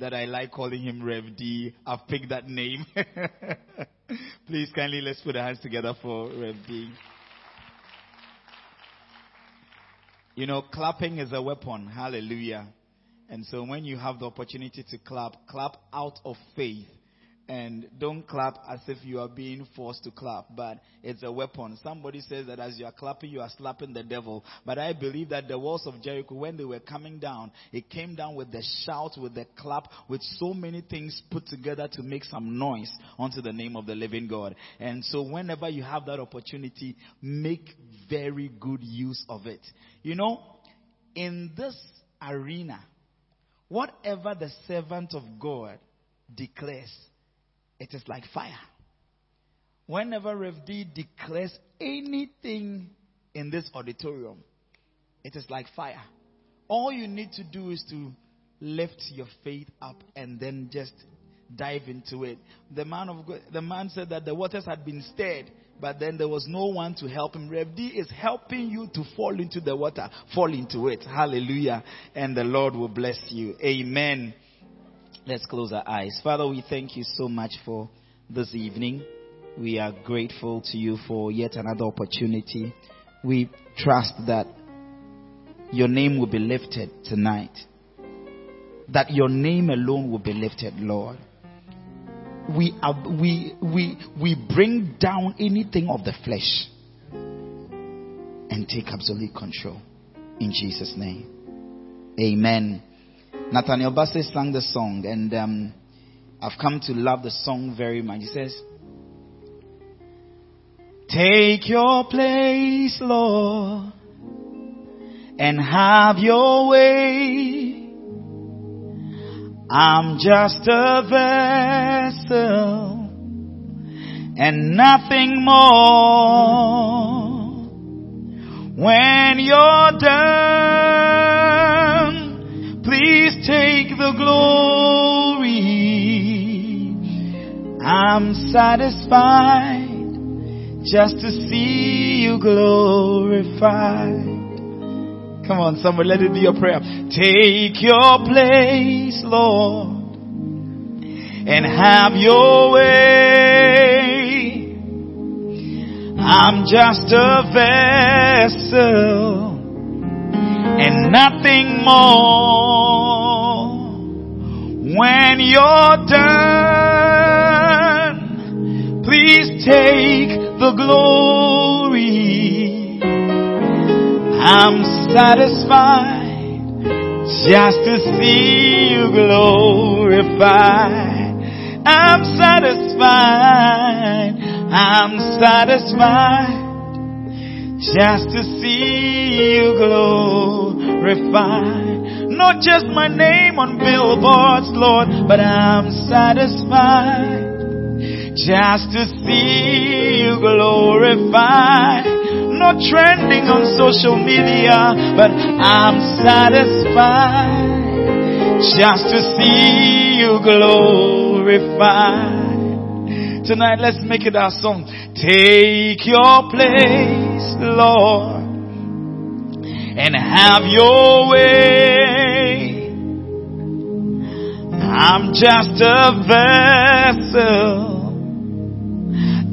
that I like calling him Rev D. I've picked that name. Please kindly let's put our hands together for Rev D. You know, clapping is a weapon. Hallelujah. And so when you have the opportunity to clap, clap out of faith and don't clap as if you are being forced to clap, but it's a weapon. Somebody says that as you are clapping, you are slapping the devil. But I believe that the walls of Jericho, when they were coming down, it came down with the shout, with the clap, with so many things put together to make some noise unto the name of the living God. And so whenever you have that opportunity, make very good use of it. You know, in this arena, whatever the servant of God declares, it is like fire. Whenever Rev D declares anything in this auditorium, it is like fire. All you need to do is to lift your faith up and then just dive into it. The man of the man said that the waters had been stirred, but then there was no one to help him. Rev D is helping you to fall into the water, fall into it. Hallelujah. And the Lord will bless you. Amen. Let's close our eyes. Father, we thank you so much for this evening. We are grateful to you for yet another opportunity. We trust that your name will be lifted tonight. That your name alone will be lifted, Lord. We, are, we, we, we bring down anything of the flesh and take absolute control. In Jesus' name. Amen. Nathaniel Bassey sang the song, and um, I've come to love the song very much. He says, Take your place, Lord, and have your way. I'm just a vessel and nothing more. When you're done, Please take the glory. I'm satisfied just to see you glorified. Come on, someone, let it be your prayer. Take your place, Lord, and have your way. I'm just a vessel and nothing more. When you're done, please take the glory. I'm satisfied just to see you glorified. I'm satisfied. I'm satisfied just to see you glorify. Not just my name on billboards, Lord, but I'm satisfied just to see you glorified. Not trending on social media, but I'm satisfied just to see you glorified. Tonight, let's make it our song. Take your place, Lord, and have your way. I'm just a vessel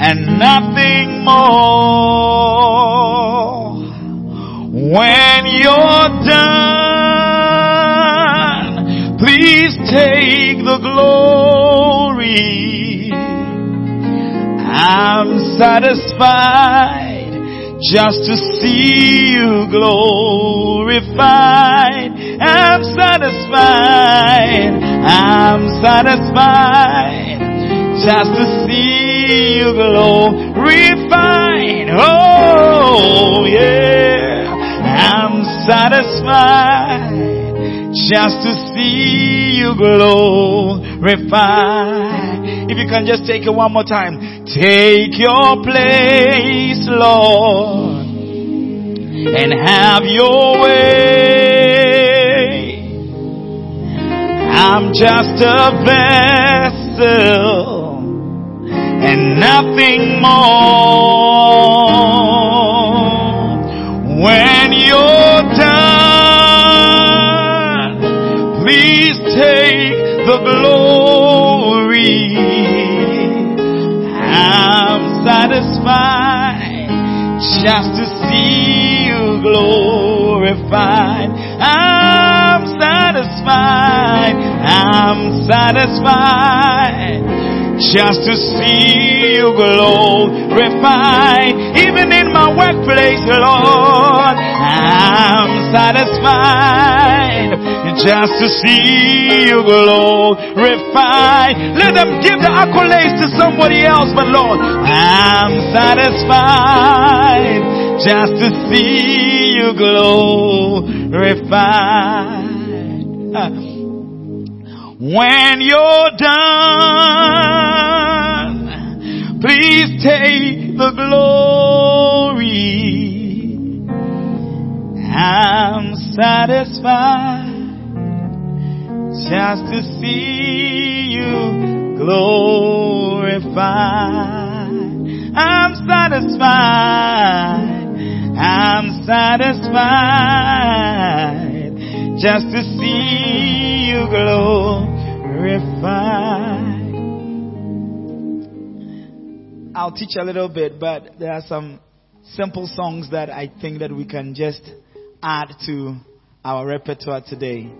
and nothing more. When you're done, please take the glory. I'm satisfied just to see you glorified. I'm satisfied. I'm satisfied just to see you glorified. Oh yeah. I'm satisfied just to see you glorified. If you can just take it one more time. Take your place, Lord, and have your way. I'm just a vessel and nothing more. When you're done, please take the glory. I'm satisfied just to see you glorified. I'm satisfied. I'm satisfied just to see you glorify. Even in my workplace, Lord, I'm satisfied just to see you glorify. Let them give the accolades to somebody else, but Lord, I'm satisfied just to see you glorify. When you're done, please take the glory. I'm satisfied just to see you glorified. I'm satisfied. I'm satisfied just to see you I'll teach a little bit, but there are some simple songs that I think that we can just add to our repertoire today.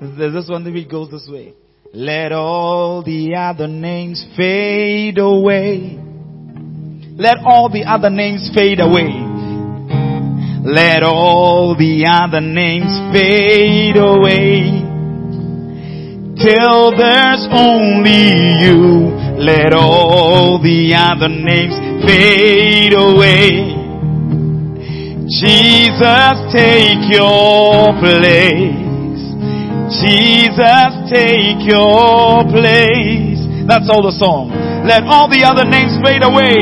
There's this one that goes this way. Let all the other names fade away. Let all the other names fade away. Let all the other names fade away. Till there's only you. Let all the other names fade away. Jesus, take your place. Jesus, take your place. That's all the song. Let all the other names fade away.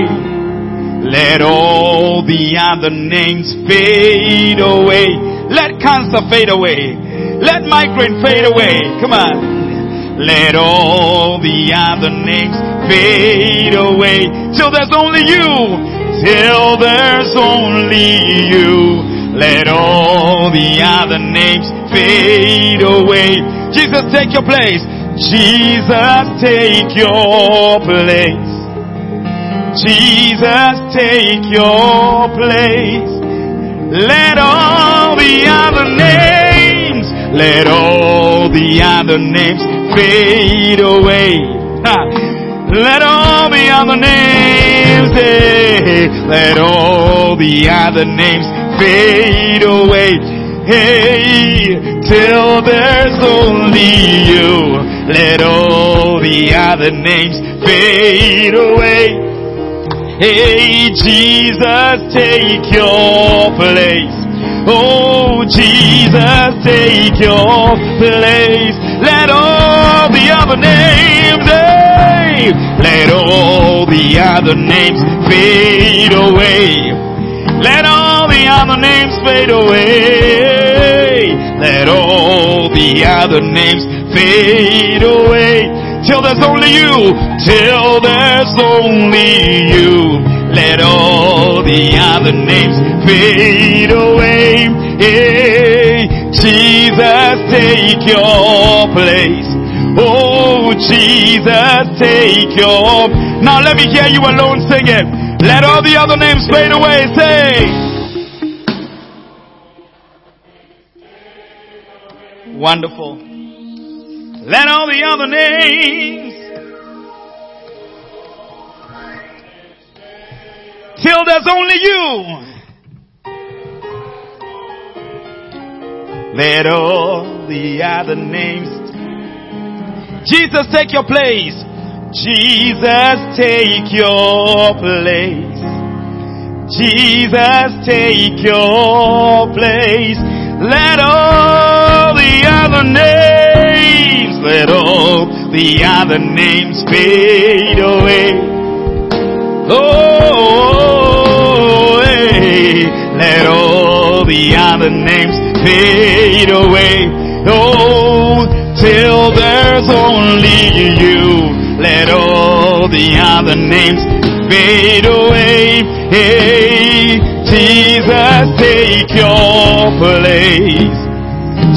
Let all the other names fade away. Let cancer fade away. Let migraine fade away. Come on. Let all the other names fade away. Till there's only you. Till there's only you. Let all the other names fade away. Jesus, take your place. Jesus, take your place. Jesus, take your place. Let all the other names, let all the other names fade away. Let all the other names, hey, let all the other names fade away. Hey, till there's only you. Let all the other names fade away. Hey, Jesus, take your place. Oh, Jesus, take your place. Let all the other names, hey, let all the other names fade away. Let all the other names fade away. Let all the other names fade away till there's only you, till there's only you. Let all the other names fade away. Hey, Jesus, take your place. Oh, Jesus, take your. Now let me hear you alone sing it. Let all the other names fade away. Say. Wonderful. Let all the other names till there's only you. Let all the other names. Jesus, take your place. Jesus, take your place. Jesus, take your place. Let all the other names, let all the other names fade away. Oh, hey, let all the other names fade away. Oh, there's only you. Let all the other names fade away. Hey, Jesus, take your place.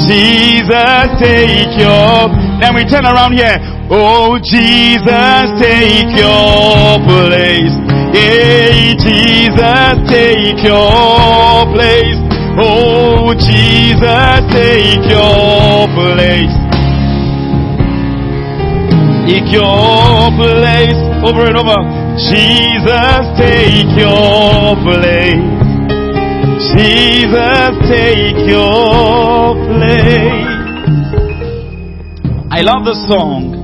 Jesus, take your Then we turn around here. Oh Jesus, take your place. Hey Jesus, take your place. Oh Jesus, take your place. Take your place. Over and over. Jesus, take your place. Jesus, take your place. I love the song.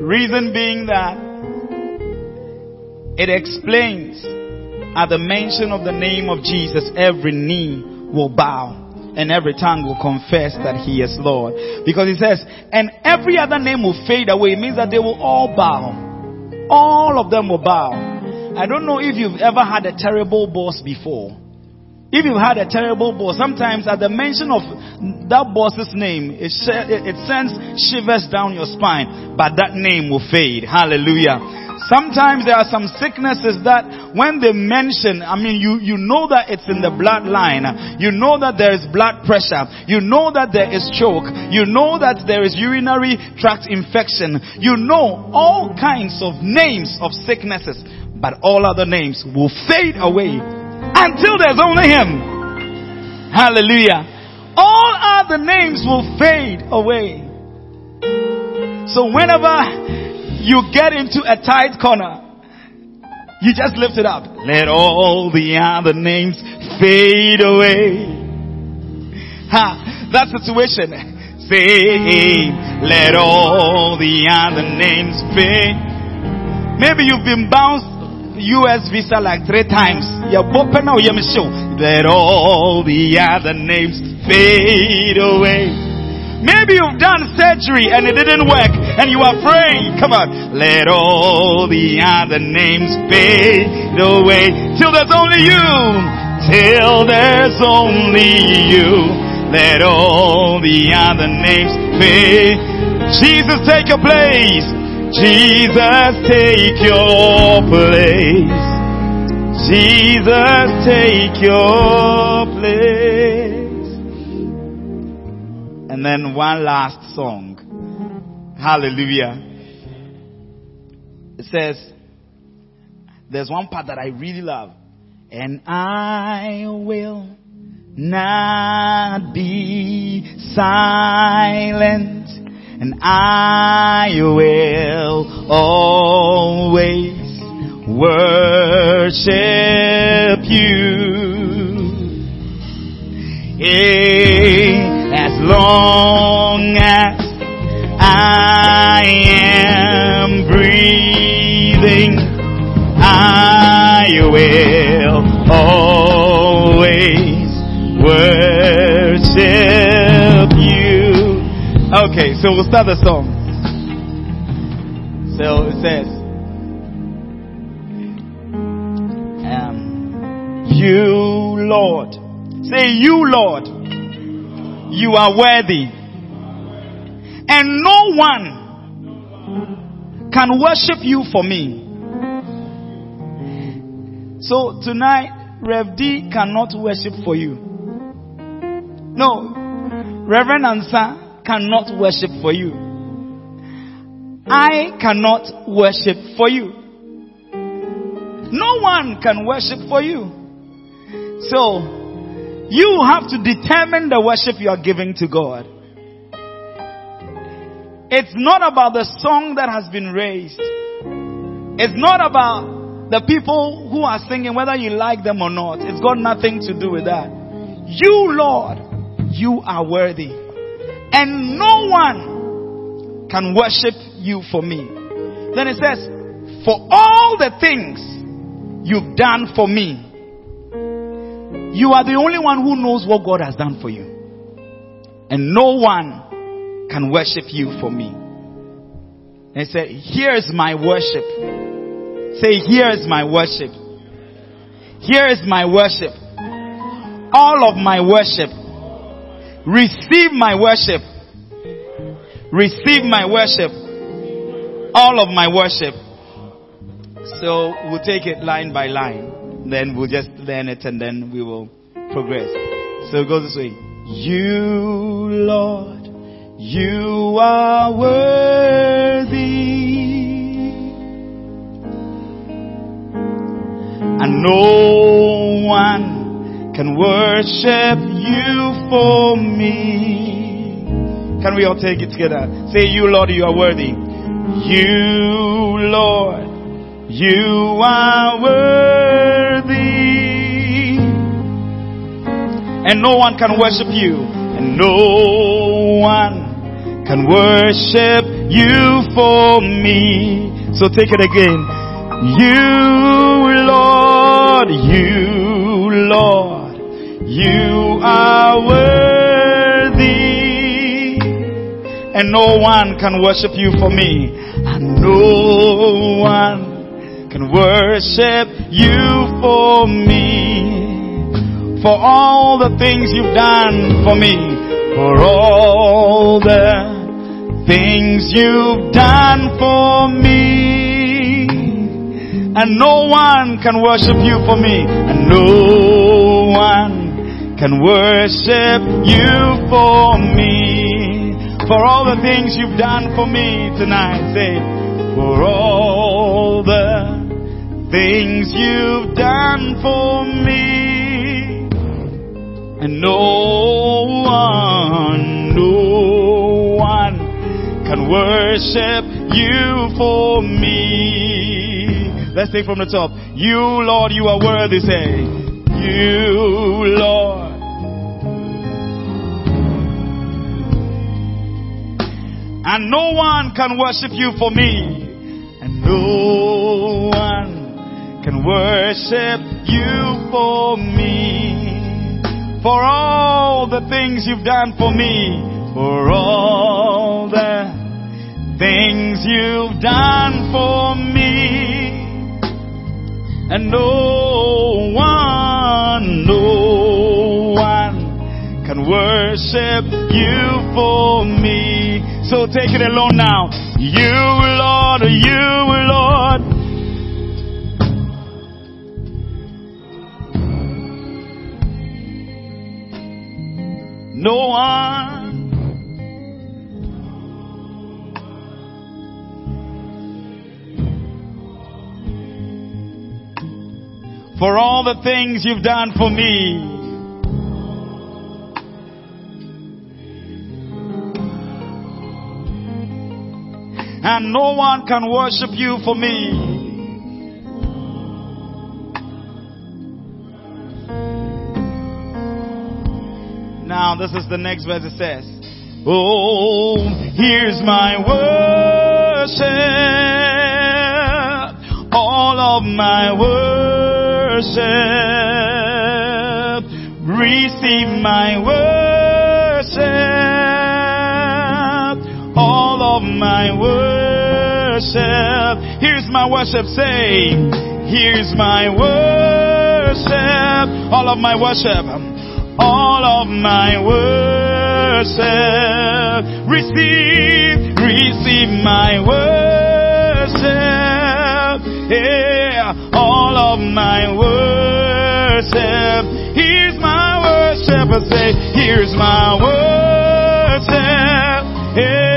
Reason being that it explains at the mention of the name of Jesus, every knee will bow and every tongue will confess that he is Lord. Because he says, and every other name will fade away. It means that they will all bow. All of them will bow. I don't know if you've ever had a terrible boss before. If you've had a terrible boss, sometimes at the mention of that boss's name, it, it sends shivers down your spine, but that name will fade. Hallelujah. Sometimes there are some sicknesses that when they mention, I mean, you, you know that it's in the bloodline. You know that there is blood pressure. You know that there is choke. You know that there is urinary tract infection. You know all kinds of names of sicknesses, but all other names will fade away until there's only Him. Hallelujah. All other names will fade away. So whenever you get into a tight corner, you just lift it up. Let all the other names fade away. Ha, that situation. Say, let all the other names fade. Maybe you've been bounced US visa like three times. Let all the other names fade away. Maybe you've done surgery and it didn't work and you are praying. Come on. Let all the other names fade away till there's only you. Till there's only you. Let all the other names fade. Jesus, take your place. Jesus, take your place. Jesus, take your place. And then one last song. Hallelujah. It says, there's one part that I really love. And I will not be silent. And I will always worship you. Okay, so we'll start the song. So it says, um, You, Lord. Say, You, Lord you are worthy. And no one can worship you for me. So tonight, Rev D cannot worship for you. No. Reverend Ansa cannot worship for you. I cannot worship for you. No one can worship for you. So, you have to determine the worship you are giving to God. It's not about the song that has been raised. It's not about the people who are singing, whether you like them or not. It's got nothing to do with that. You, Lord, you are worthy. And no one can worship you for me. Then it says, for all the things you've done for me, you are the only one who knows what God has done for you. And no one can worship you for me. And he said, Here is my worship. Say, Here is my worship. Here is my worship. All of my worship. Receive my worship. Receive my worship. All of my worship. So we'll take it line by line. Then we'll just learn it and then we will progress. So it goes this way. You, Lord, You are worthy. And no one can worship you for me. Can we all take it together? Say, You, Lord, you are worthy. You, Lord, you are worthy. And no one can worship you. And no one can worship you for me. So take it again. You, Lord, you, Lord, you are worthy. And no one can worship you for me. And no one can worship you for me for all the things you've done for me, for all the things you've done for me. And no one can worship you for me, and no one can worship you for me. For all the things you've done for me tonight, say, for all the things you've done for me. And no one, no one can worship you for me. Let's take from the top. You, Lord, you are worthy, say. You, Lord. And no one can worship you for me. And no one can worship you for me for all the things you've done for me, for all the things you've done for me. And no one, worship you for me. So take it alone now. You, Lord, you, Lord. No one. For all the things you've done for me. And no one can worship you for me. Now, this is the next verse. It says, Oh, here's my worship, all of my worship. Receive my worship, my worship. Here's my worship. Say, Here's my worship, all of my worship all of my worship. Receive, receive my worship. Yeah, all of my worship. Here's my worship. I say, here's my worship. Yeah,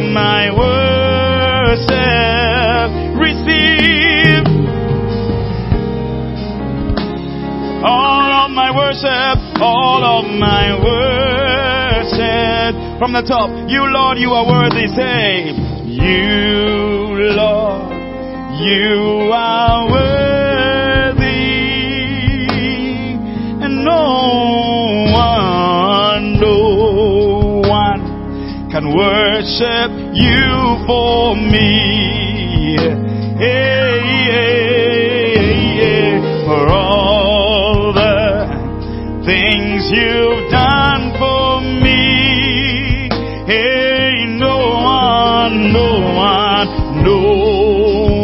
my worship. Receive all of my worship, all of my worship. From the top, you Lord, you are worthy. Say, you Lord, you are worthy. Worship you for me. Hey, hey, hey, for all the things you've done for me. Hey, no one, no one, no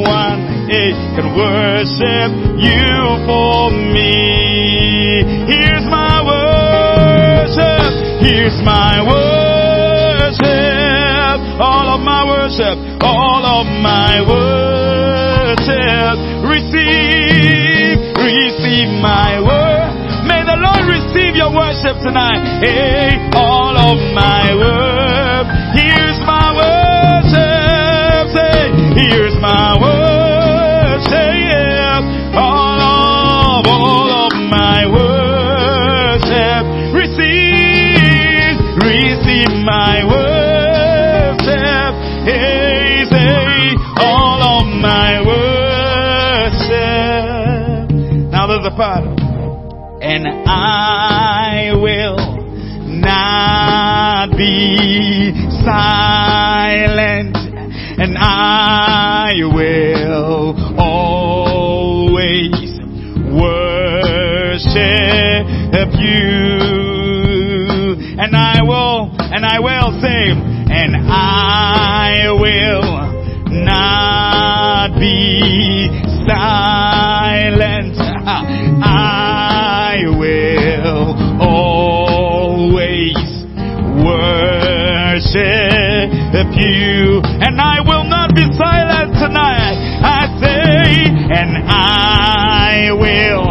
one hey, can worship you for me. Here's my worship, here's my worship, worship, all of my worship. Receive, receive my worship. May the Lord receive your worship tonight. Hey, all of my worship. Here's my worship. Say, here's my worship. All of, all of my worship. Receive, receive my worship. Father. And I will not be silent. with you, and I will not be silent tonight. I say, and I will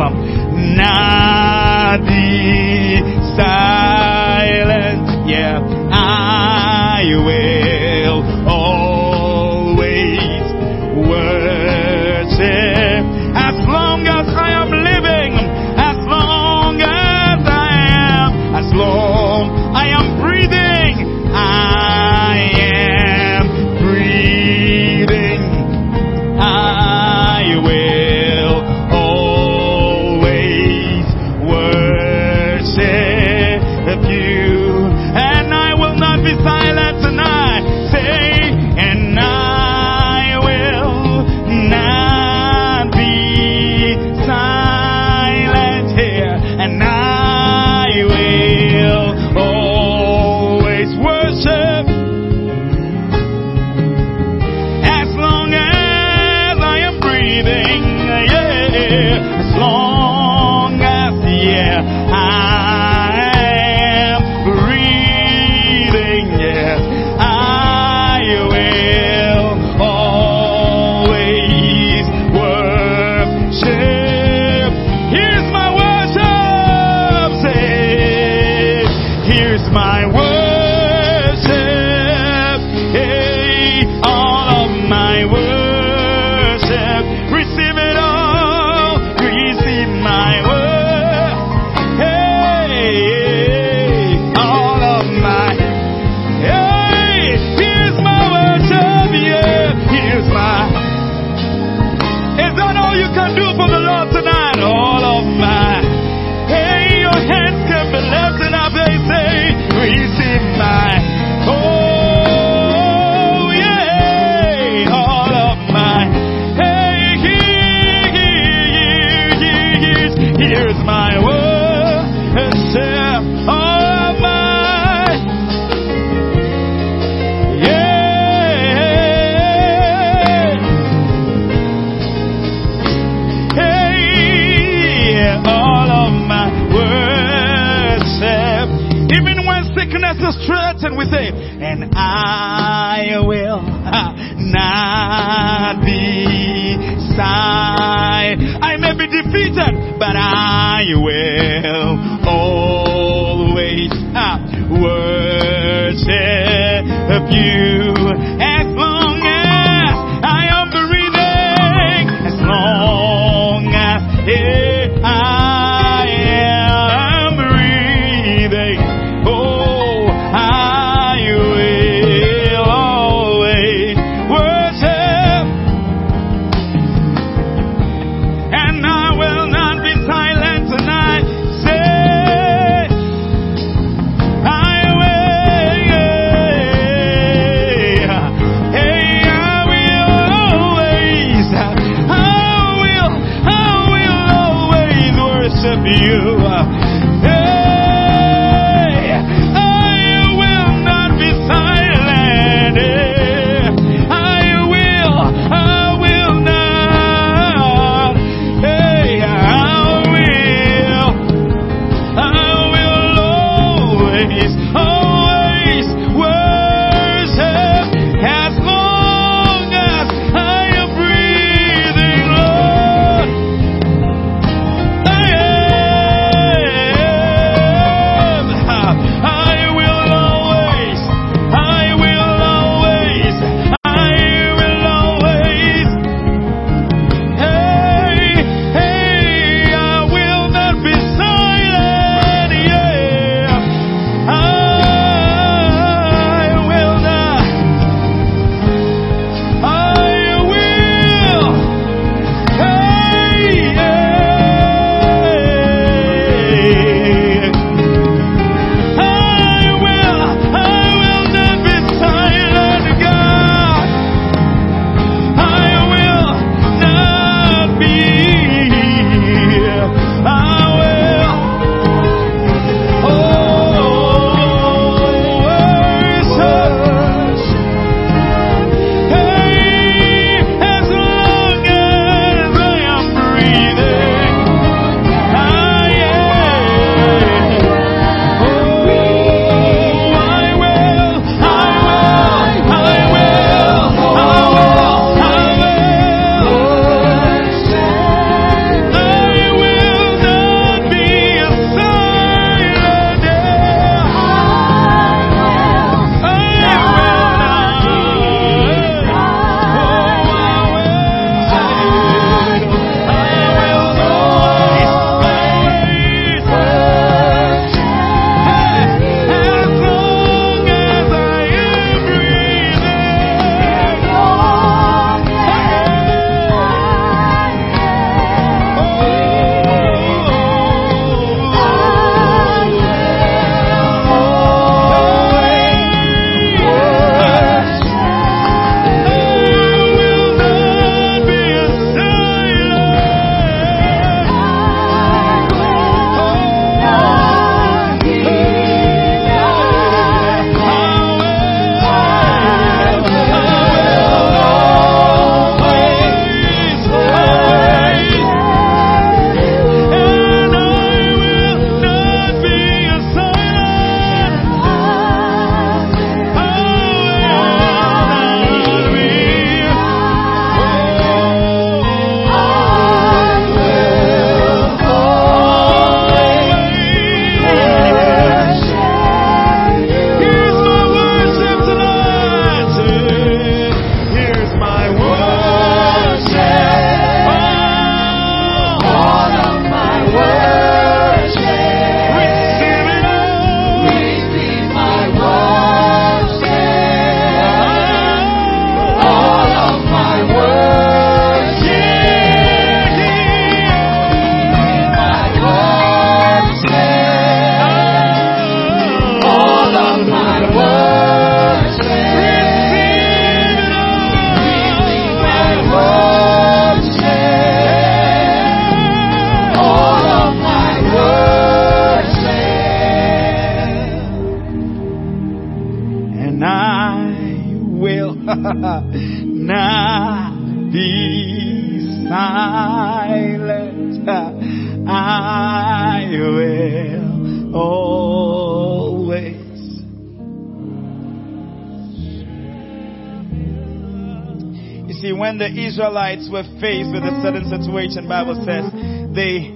Israelites were faced with a certain situation, Bible says they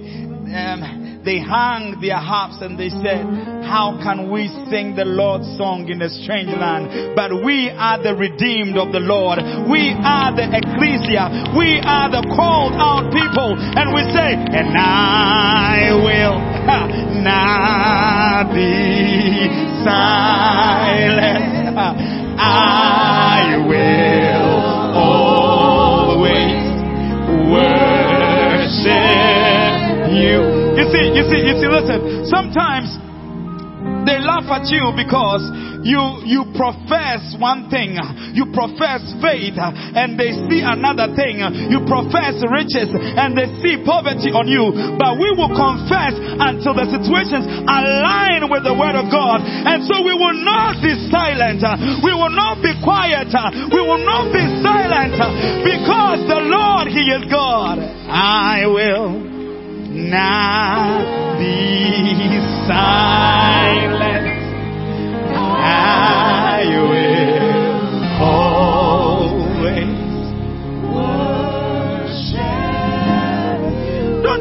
um, they hung their harps and they said, how can we sing the Lord's song in a strange land? But we are the redeemed of the Lord. We are the ecclesia. We are the called out people. And we say, and I will not be silent. See, you see, you see, listen, sometimes they laugh at you because you you profess one thing you profess faith and they see another thing. You profess riches and they see poverty on you. But we will confess until the situations align with the word of god. And so we will not be silent. We will not be quiet. We will not be silent because the lord he is god. I will not be silent. I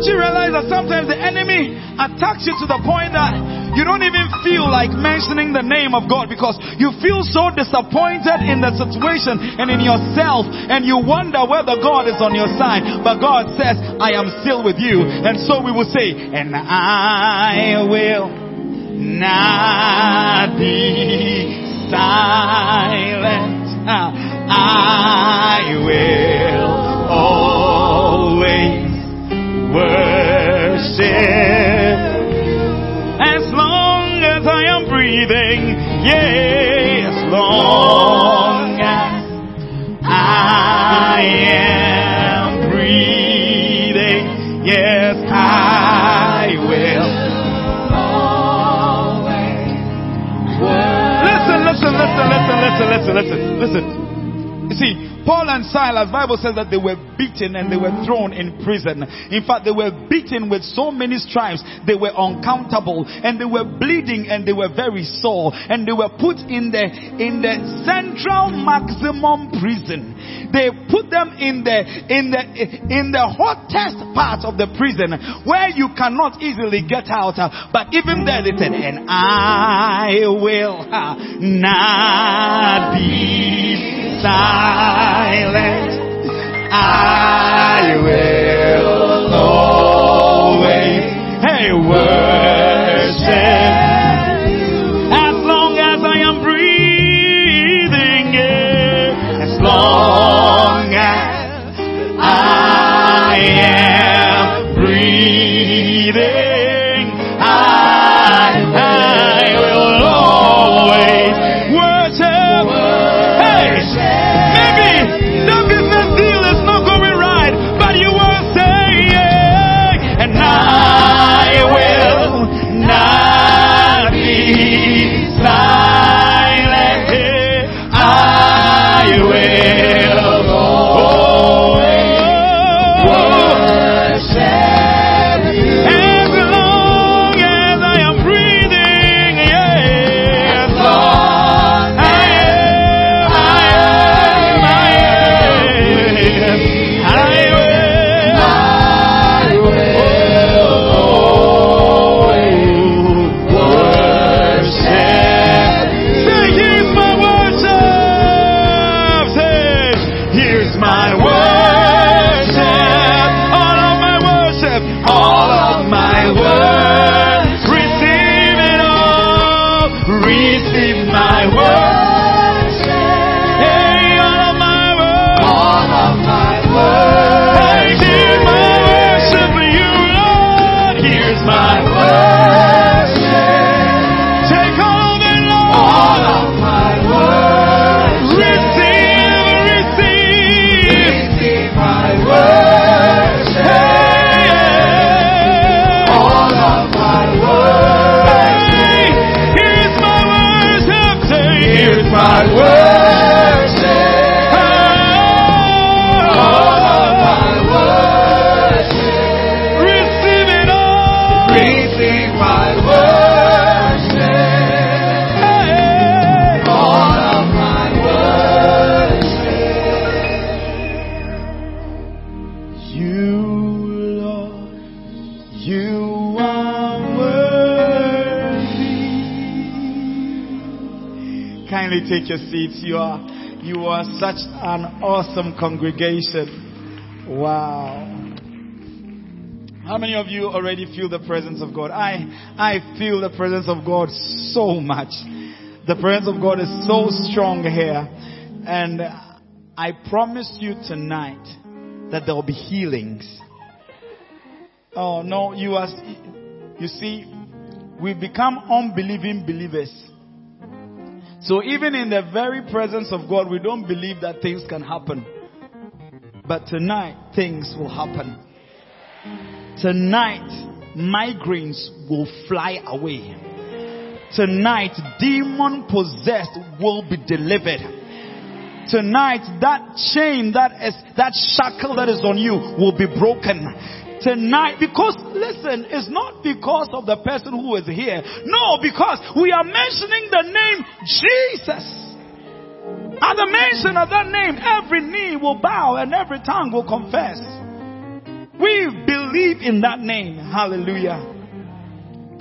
Don't you realize that sometimes the enemy attacks you to the point that you don't even feel like mentioning the name of God because you feel so disappointed in the situation and in yourself and you wonder whether God is on your side. But God says, I am still with you. And so we will say, and I will not be silent. I will worship As long as I am breathing, yes, long as I am breathing, yes, I will. Listen, listen, listen, listen, listen, listen, listen, listen. You see, Paul and Silas, Bible says that they were beaten and they were thrown in prison. In fact, they were beaten with so many stripes, they were uncountable and they were bleeding and they were very sore and they were put in the, in the central maximum prison. They put them in the, in the, in the hottest part of the prison where you cannot easily get out. But even there they said, and I will not be silent silent. I will always, hey, worship. Take your seats. You are, you are such an awesome congregation. Wow. How many of you already feel the presence of God? I, I feel the presence of God so much. The presence of God is so strong here. And I promise you tonight that there will be healings. Oh no, you are, you see, we become unbelieving believers so even in the very presence of God, we don't believe that things can happen. But tonight, things will happen. Tonight, migraines will fly away. Tonight, demon possessed will be delivered. Tonight, that chain, that is, that shackle that is on you will be broken tonight because listen, it's not because of the person who is here. No, because we are mentioning the name Jesus. At the mention of that name, every knee will bow and every tongue will confess. We believe in that name. Hallelujah.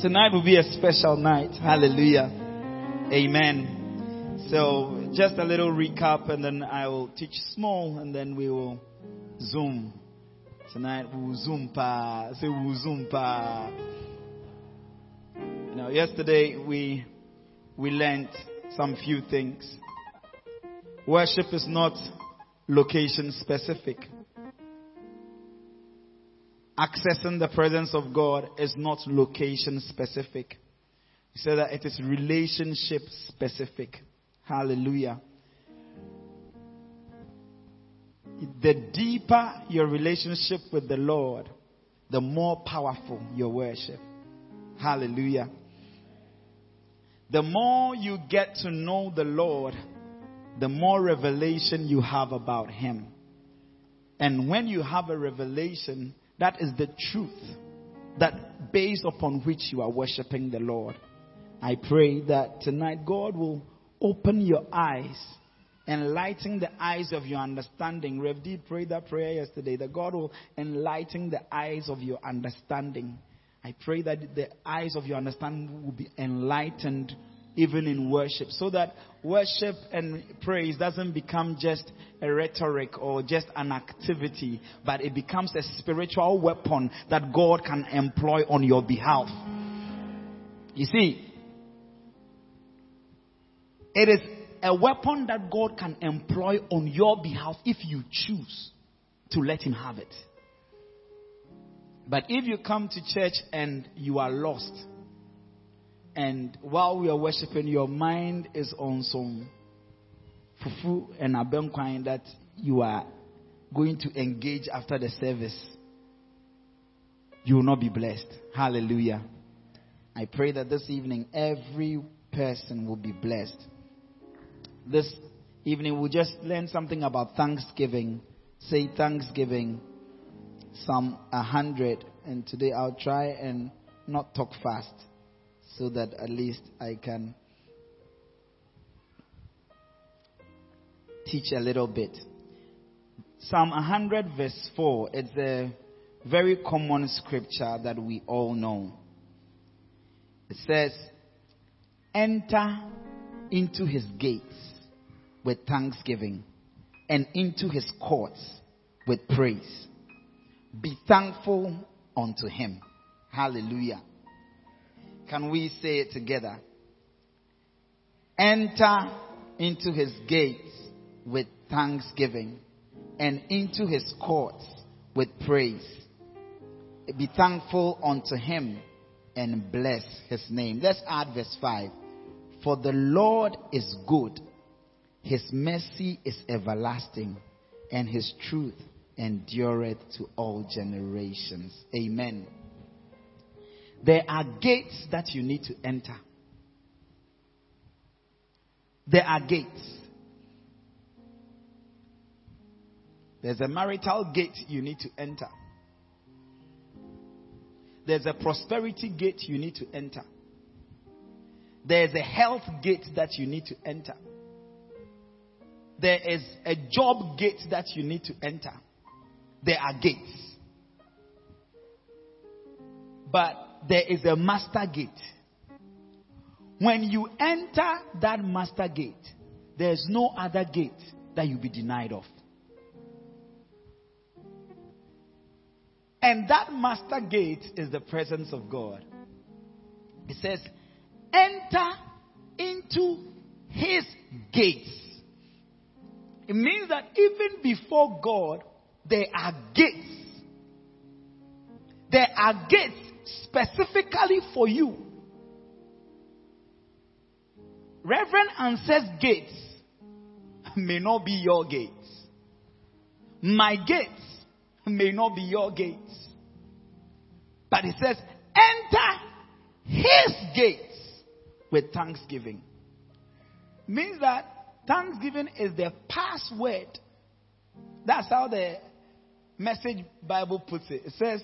Tonight will be a special night. Hallelujah. Amen. So, just a little recap and then I will teach small and then we will zoom. Tonight we'll zoom pa. Say we'll zoom pa. You know, yesterday we we learned some few things. Worship is not location specific. Accessing the presence of God is not location specific. He said that it is relationship specific. Hallelujah. The deeper your relationship with the Lord, the more powerful your worship. Hallelujah. The more you get to know the Lord, the more revelation you have about Him. And when you have a revelation, that is the truth that based upon which you are worshiping the Lord. I pray that tonight God will open your eyes enlighten the eyes of your understanding. Rev D prayed that prayer yesterday that God will enlighten the eyes of your understanding. I pray that the eyes of your understanding will be enlightened even in worship so that worship and praise doesn't become just a rhetoric or just an activity, but it becomes a spiritual weapon that God can employ on your behalf. You see, it is a weapon that God can employ on your behalf if you choose to let Him have it. But if you come to church and you are lost, and while we are worshiping, your mind is on some fufu and abenkwan that you are going to engage after the service, you will not be blessed. Hallelujah. I pray that this evening every person will be blessed this evening we'll just learn something about Thanksgiving. Say Thanksgiving, Psalm 100. And today I'll try and not talk fast so that at least I can teach a little bit. Psalm 100, verse 4, it's a very common scripture that we all know. It says, Enter into his gates with thanksgiving and into his courts with praise. Be thankful unto him. Hallelujah. Can we say it together? Enter into his gates with thanksgiving and into his courts with praise. Be thankful unto him and bless his name. Let's add verse 5. For the Lord is good his mercy is everlasting, and his truth endureth to all generations. Amen. There are gates that you need to enter. there are gates. There's a marital gate you need to enter. There's a prosperity gate you need to enter. There's a health gate that you need to enter. There is a job gate that you need to enter. There are gates. But there is a master gate. When you enter that master gate, there's no other gate that you'll be denied of. And that master gate is the presence of God. It says, enter into his gates. It means that even before God, there are gates. There are gates specifically for you. Reverend Ansah's gates may not be your gates. My gates may not be your gates. But it says, enter his gates with thanksgiving. Means that thanksgiving is the password. That's how the message Bible puts it. It says,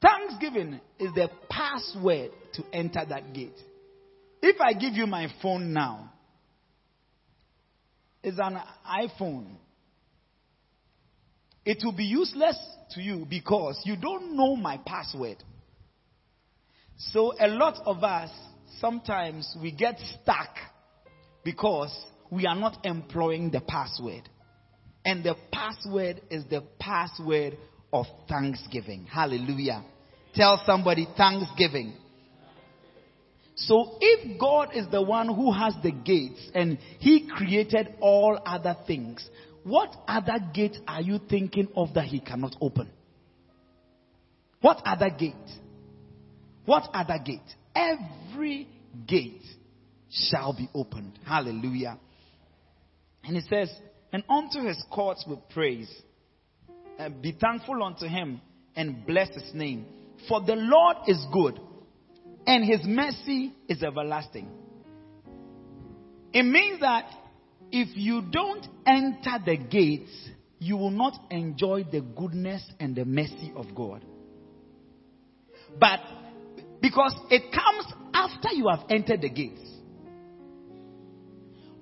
Thanksgiving is the password to enter that gate. If I give you my phone now, it's an iPhone. It will be useless to you because you don't know my password. So a lot of us sometimes we get stuck because we are not employing the password. And the password is the password of thanksgiving. Hallelujah. Tell somebody thanksgiving. So if God is the one who has the gates and he created all other things, what other gate are you thinking of that he cannot open? What other gate? What other gate? Every gate shall be opened. Hallelujah. And he says, and unto his courts with praise. And be thankful unto him and bless his name. For the Lord is good and his mercy is everlasting. It means that if you don't enter the gates, you will not enjoy the goodness and the mercy of God. But because it comes after you have entered the gates.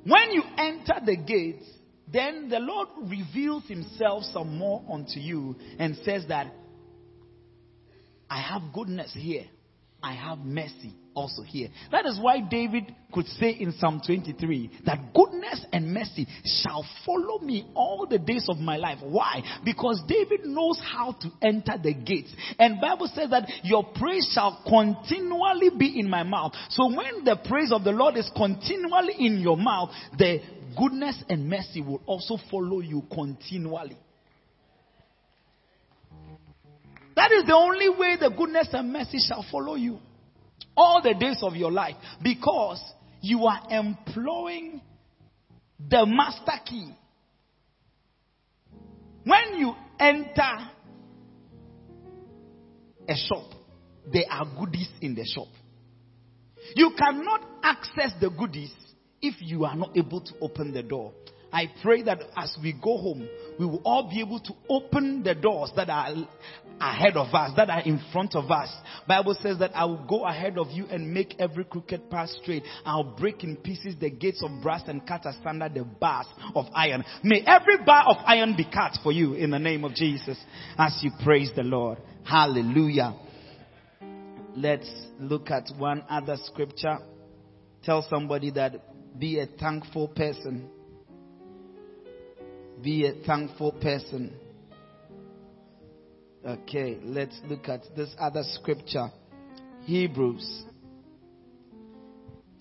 When you enter the gates, then the Lord reveals himself some more unto you and says that I have goodness here. I have mercy also here. That is why David could say in Psalm 23 that goodness and mercy shall follow me all the days of my life. Why? Because David knows how to enter the gates. And Bible says that your praise shall continually be in my mouth. So when the praise of the Lord is continually in your mouth, the goodness and mercy will also follow you continually. That is the only way the goodness and mercy shall follow you all the days of your life because you are employing the master key. When you enter a shop, there are goodies in the shop. You cannot access the goodies if you are not able to open the door. I pray that as we go home, we will all be able to open the doors that are ahead of us, that are in front of us. Bible says that I will go ahead of you and make every crooked path straight. I'll break in pieces the gates of brass and cut asunder the bars of iron. May every bar of iron be cut for you in the name of Jesus as you praise the Lord. Hallelujah. Let's look at one other scripture. Tell somebody that be a thankful person. Be a thankful person. Okay, let's look at this other scripture. Hebrews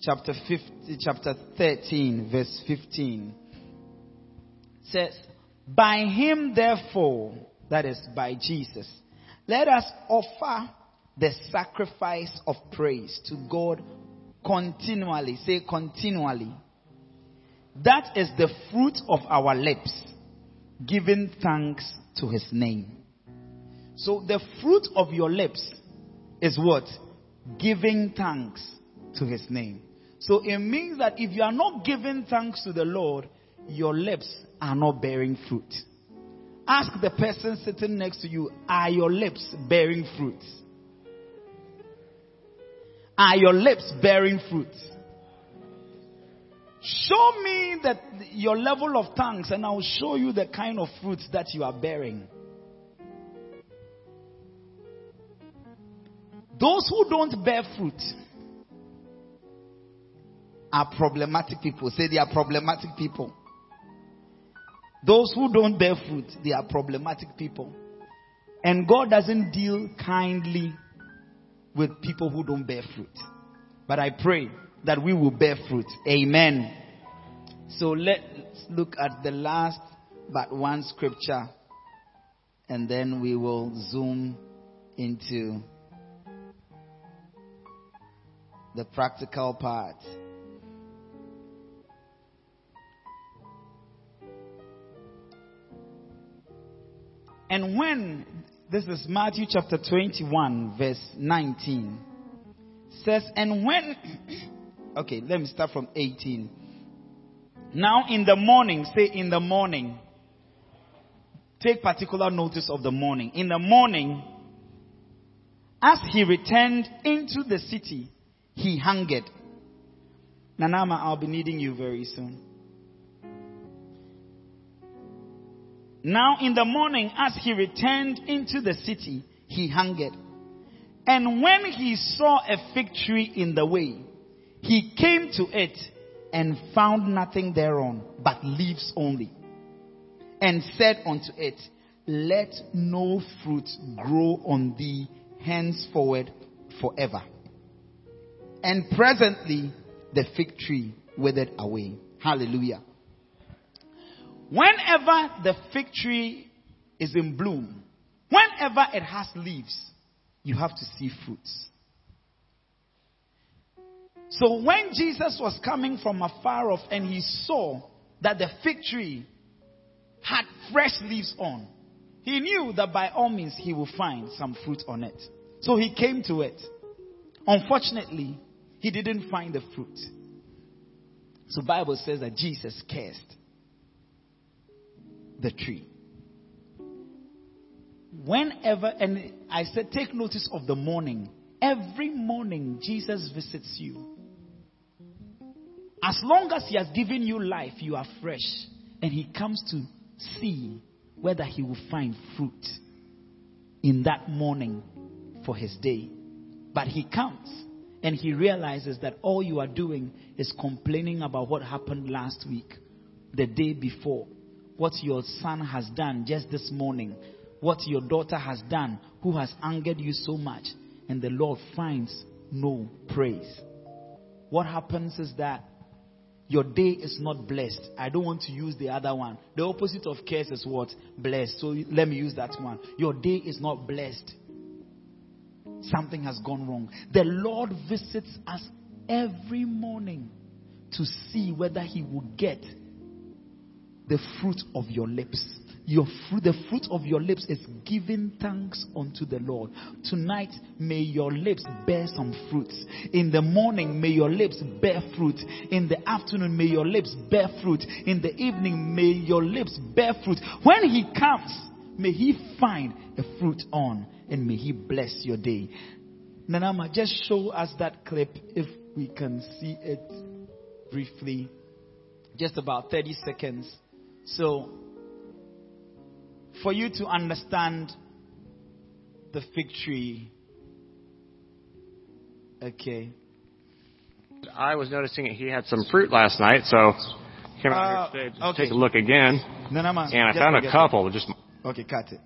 chapter 50, chapter 13, verse 15 says, By him therefore, that is by Jesus, let us offer the sacrifice of praise to God continually. Say continually. That is the fruit of our lips, giving thanks to his name. So the fruit of your lips is what? Giving thanks to his name. So it means that if you are not giving thanks to the Lord, your lips are not bearing fruit. Ask the person sitting next to you, are your lips bearing fruit? Are your lips bearing fruit? Show me that your level of thanks and I'll show you the kind of fruits that you are bearing. Those who don't bear fruit are problematic people. Say they are problematic people. Those who don't bear fruit, they are problematic people. And God doesn't deal kindly with people who don't bear fruit. But I pray that we will bear fruit. Amen. So let's look at the last but one scripture and then we will zoom into the practical part. And when, this is Matthew chapter 21, verse 19, says, and when, okay, let me start from 18. Now in the morning, say in the morning, take particular notice of the morning. In the morning, as he returned into the city, he hungered. Nanama, I'll be needing you very soon. Now in the morning, as he returned into the city, he hungered. And when he saw a fig tree in the way, he came to it and found nothing thereon but leaves only. And said unto it, Let no fruit grow on thee henceforward forever. And presently the fig tree withered away. Hallelujah. Whenever the fig tree is in bloom, whenever it has leaves, you have to see fruits. So when Jesus was coming from afar off and he saw that the fig tree had fresh leaves on, he knew that by all means he would find some fruit on it. So he came to it. Unfortunately, he didn't find the fruit. So Bible says that Jesus cursed the tree. Whenever, and I said, take notice of the morning. Every morning, Jesus visits you. As long as He has given you life, you are fresh. And He comes to see whether He will find fruit in that morning for His day. But He comes and He realizes that all you are doing is complaining about what happened last week, the day before, what your son has done just this morning, what your daughter has done, who has angered you so much, and the Lord finds no praise. What happens is that your day is not blessed. I don't want to use the other one. The opposite of curse is what? Blessed. So let me use that one. Your day is not blessed. Something has gone wrong. The Lord visits us every morning to see whether He will get the fruit of your lips. Your fruit, the fruit of your lips is giving thanks unto the Lord. Tonight, may your lips bear some fruits. In the morning, may your lips bear fruit. In the afternoon, may your lips bear fruit. In the evening, may your lips bear fruit. When He comes, may He find a fruit on and may He bless your day. Nanama, just show us that clip if we can see it briefly. Just about 30 seconds. So, for you to understand the fig tree, okay. I was noticing he had some fruit last night, so came out Uh, here today to okay. take a look again, Nanama, and I found a couple. Just. Okay, cut it.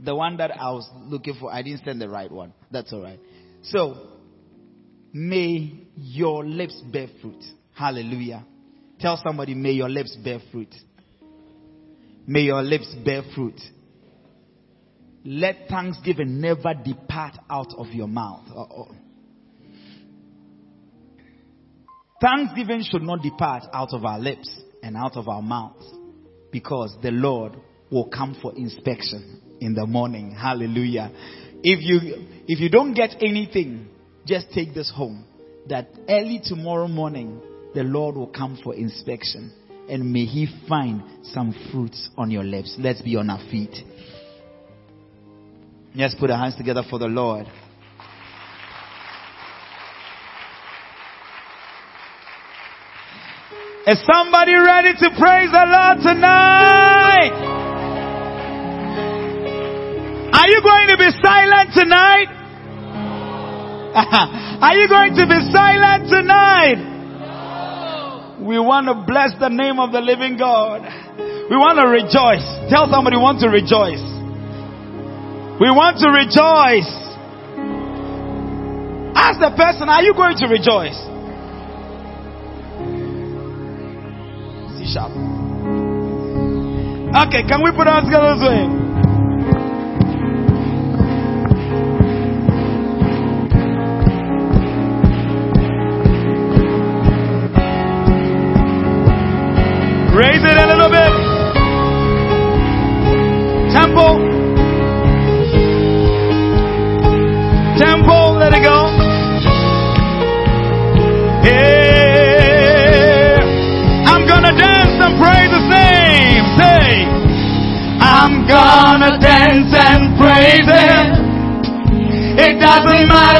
The one that I was looking for, I didn't send the right one. That's all right. So, may your lips bear fruit. Hallelujah. Tell somebody, may your lips bear fruit. May your lips bear fruit. Let thanksgiving never depart out of your mouth. Uh-oh. Thanksgiving should not depart out of our lips and out of our mouths because the Lord will come for inspection in the morning. Hallelujah. If you, if you don't get anything, just take this home that early tomorrow morning, the Lord will come for inspection and may He find some fruits on your lips. Let's be on our feet. Let's put our hands together for the Lord. Is somebody ready to praise the Lord tonight? Are you going to be silent tonight? Are you going to be silent tonight? We want to bless the name of the living God. We want to rejoice. Tell somebody, want to rejoice. We want to rejoice. Ask the person, are you going to rejoice? C sharp. Okay, can we put our together in? my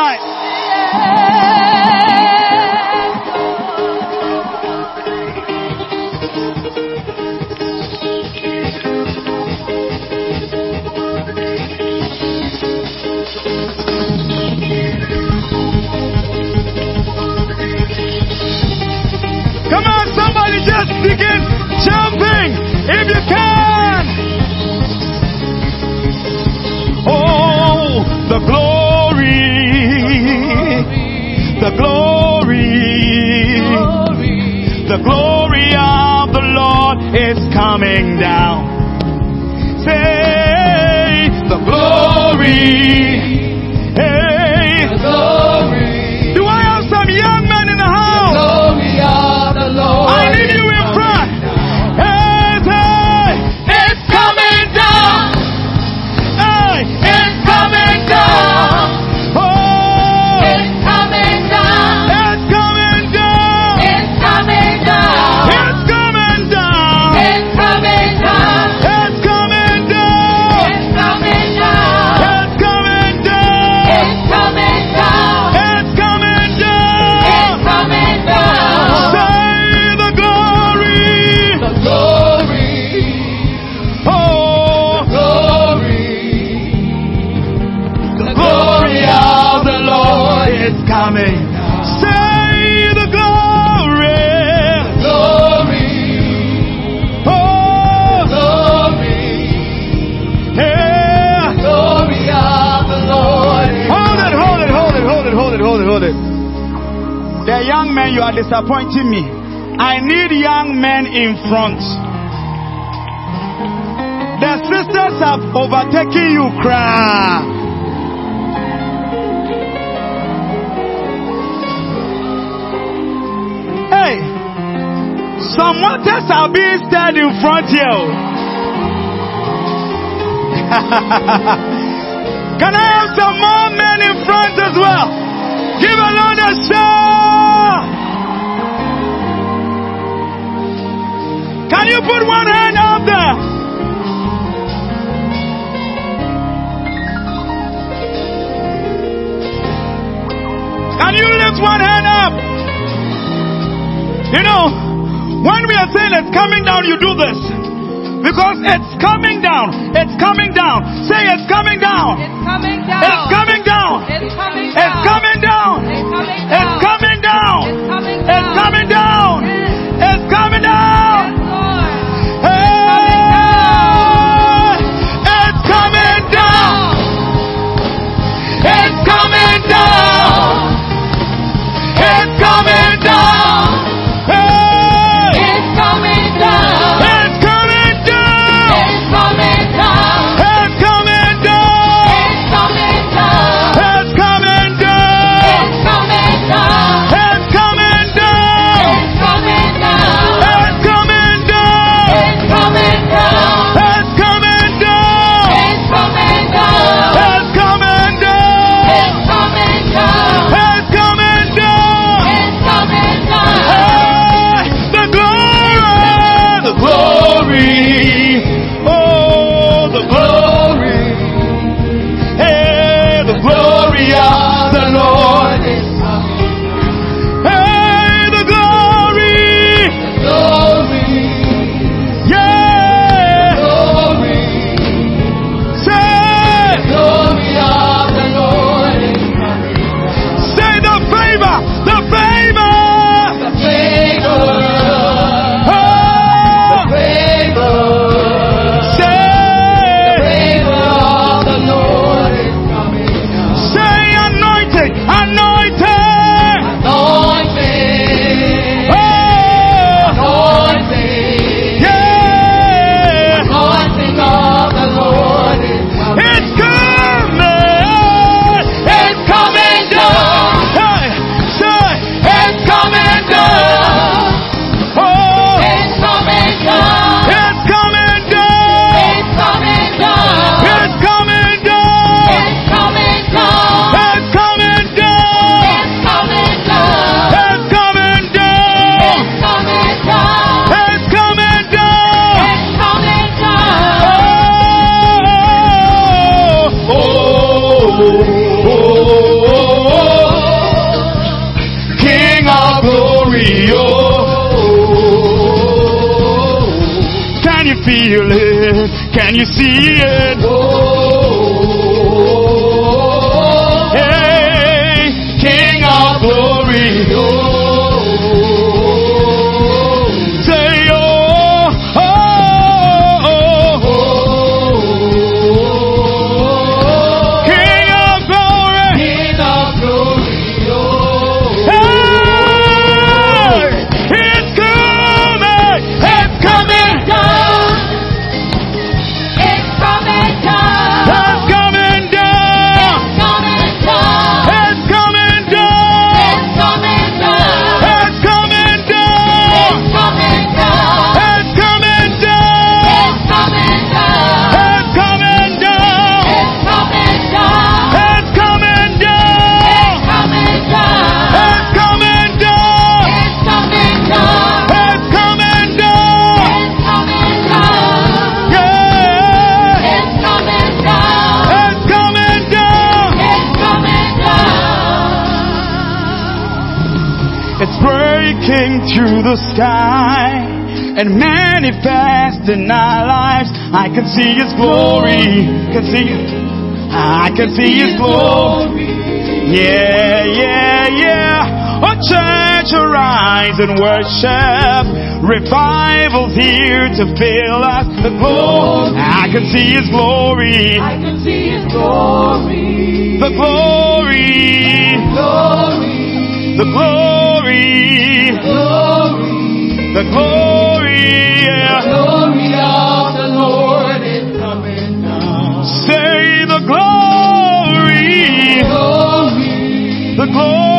tonight. Come on, somebody just begin jumping if you can. The glory of the Lord is coming down. Say, the glory disappointing me. I need young men in front. The sisters have overtaken you, cry. Hey, some waters are being stirred in front here. Can I have some more men in front as well? Give a Lord a shout. you put one hand up there? Can you lift one hand up? You know, when we are saying it's coming down, you do this. Because it's coming down. It's coming down. Say it's coming down. It's coming down. It's coming down. It's coming down. It's coming down. It's coming down. It's coming down. It's coming down. Sky and manifest in our lives. I can see His glory. Can see. I can see His glory. Yeah, yeah, yeah. Oh, church, arise and worship. Revival's here to fill us. The glory. I can see His glory. I can see His glory. The glory. Glory. The glory. Glory. The glory. yeah. Glory of the Lord is coming down. Say the glory. The Glory. The glory.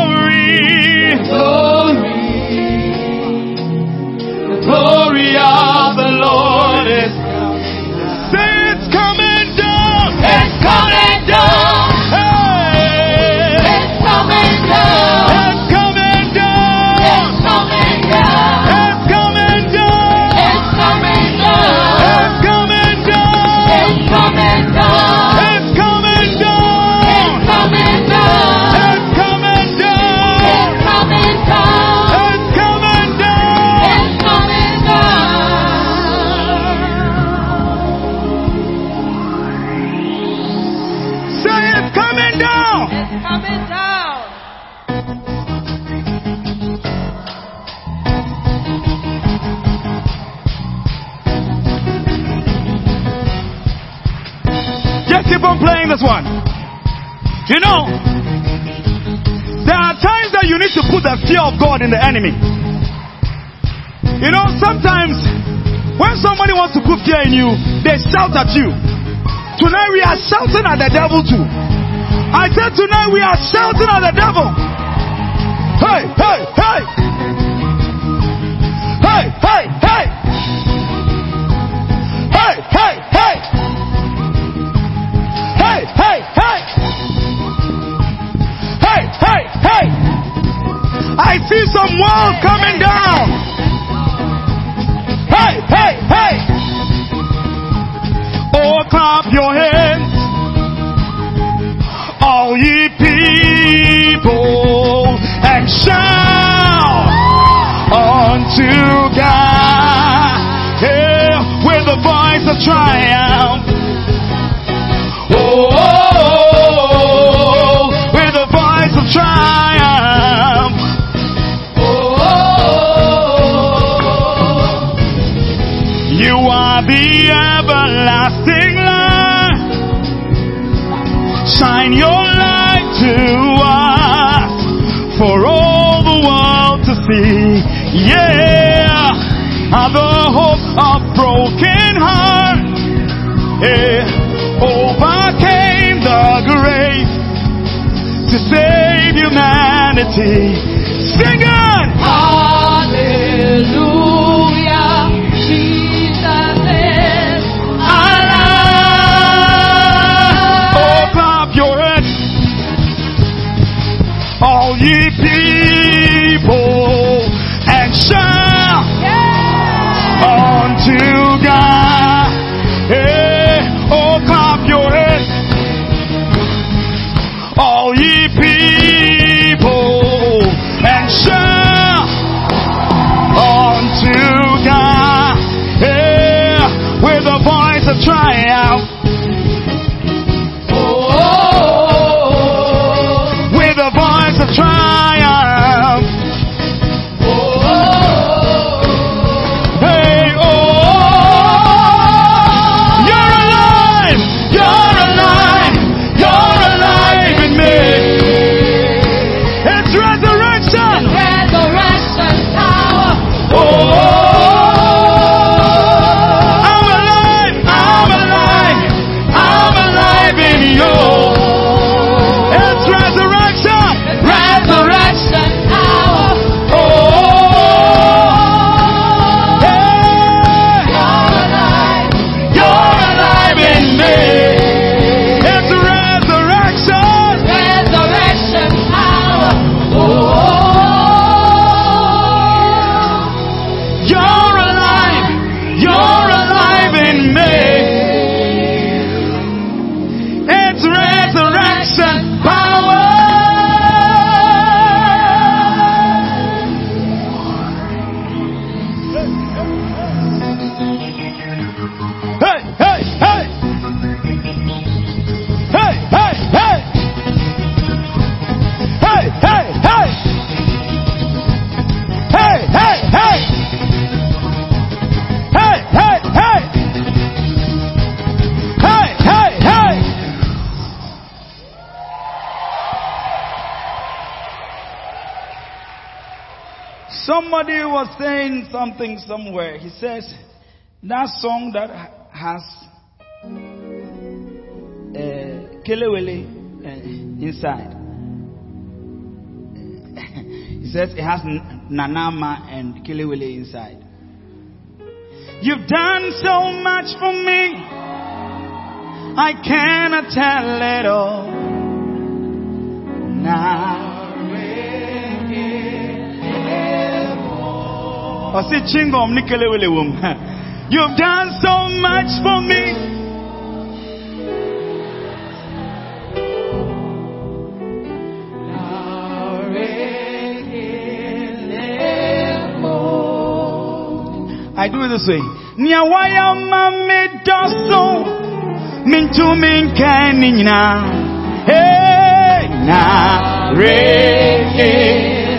This one. You know, there are times that you need to put the fear of God in the enemy. You know, sometimes when somebody wants to put fear in you, they shout at you. Tonight we are shouting at the devil too. I said tonight we are shouting at the devil. Hey, hey, hey. Hey, see some walls coming down. Hey, hey, hey. Oh, clap your hands. All ye people and shout unto God. Yeah, with the voice of triumph. eternity. Says, that song that has uh, Kelewele uh, inside. he says it has Nanama and Kelewele inside. You've done so much for me. I cannot tell it all. Now. Ɔsi chingom ni kelewele wom. You've done so much for me. I do it this way. Nyawaya mame doso mintu minkanina. Hey na re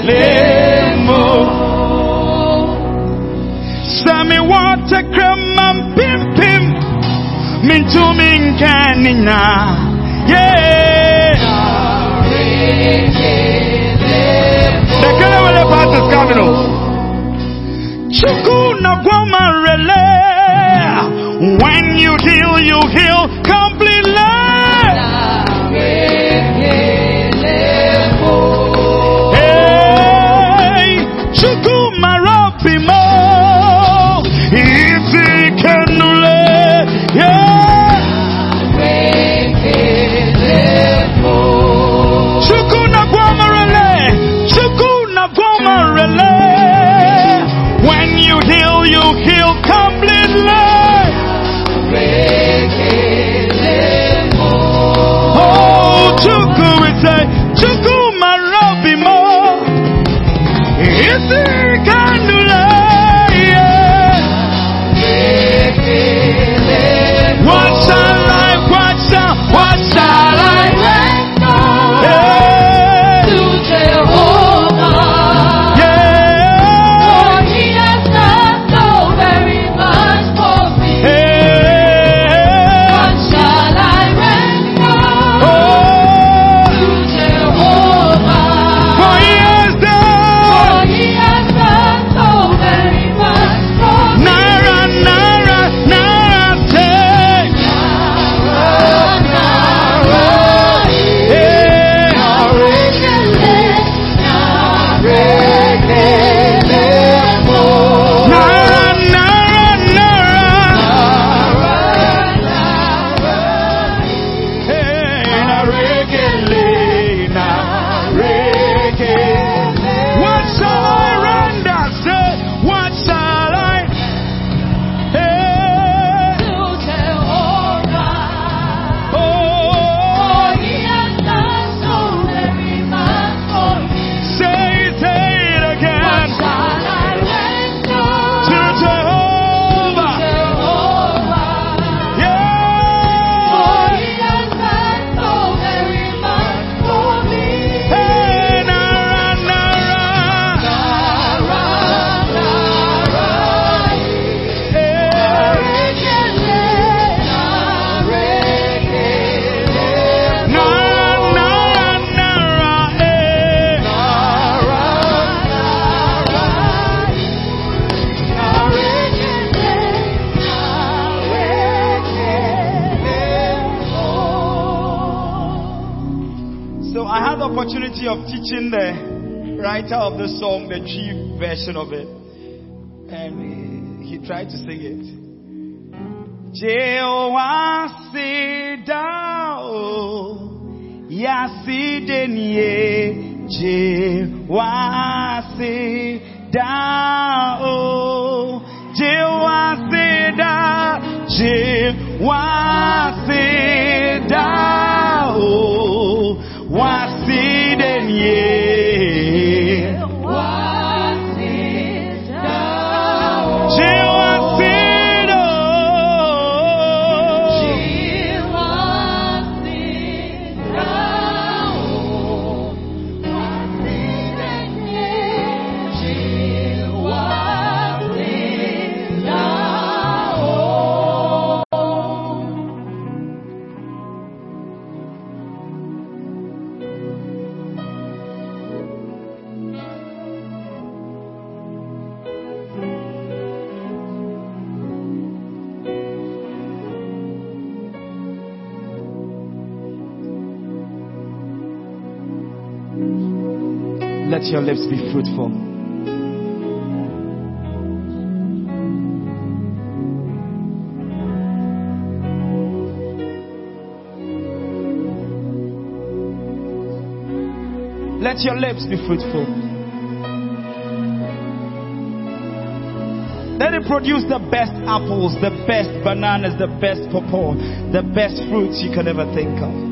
lemo. Sami water kremam pim pim mintu minkanina. Yeah. The Kelewele part is coming up. Chuku na gwama. When you heal, you heal completely. Hey, writer of the song, the chief version of it. And he, tried to sing it. Jehovah Sidao Yasidenie Jehovah Sidao Jehovah Let your lips be fruitful. Let your lips be fruitful. Let it produce the best apples, the best bananas, the best pawpaw, the best fruits you can ever think of.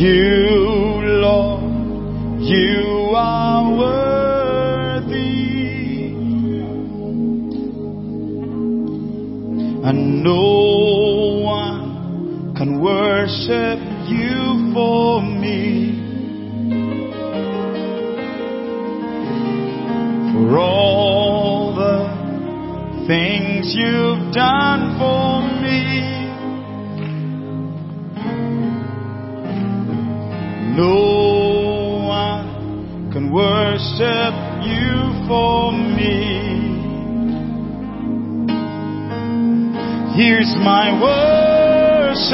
You, Lord, you are worthy, and no one can worship you for me. For all the things you've done for Here's my worship,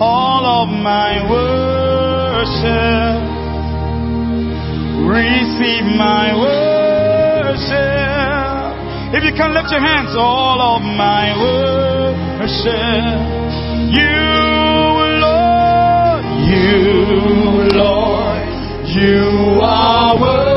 all of my worship. Receive my worship. If you can lift your hands, all of my worship. You Lord, you, Lord, you are worthy,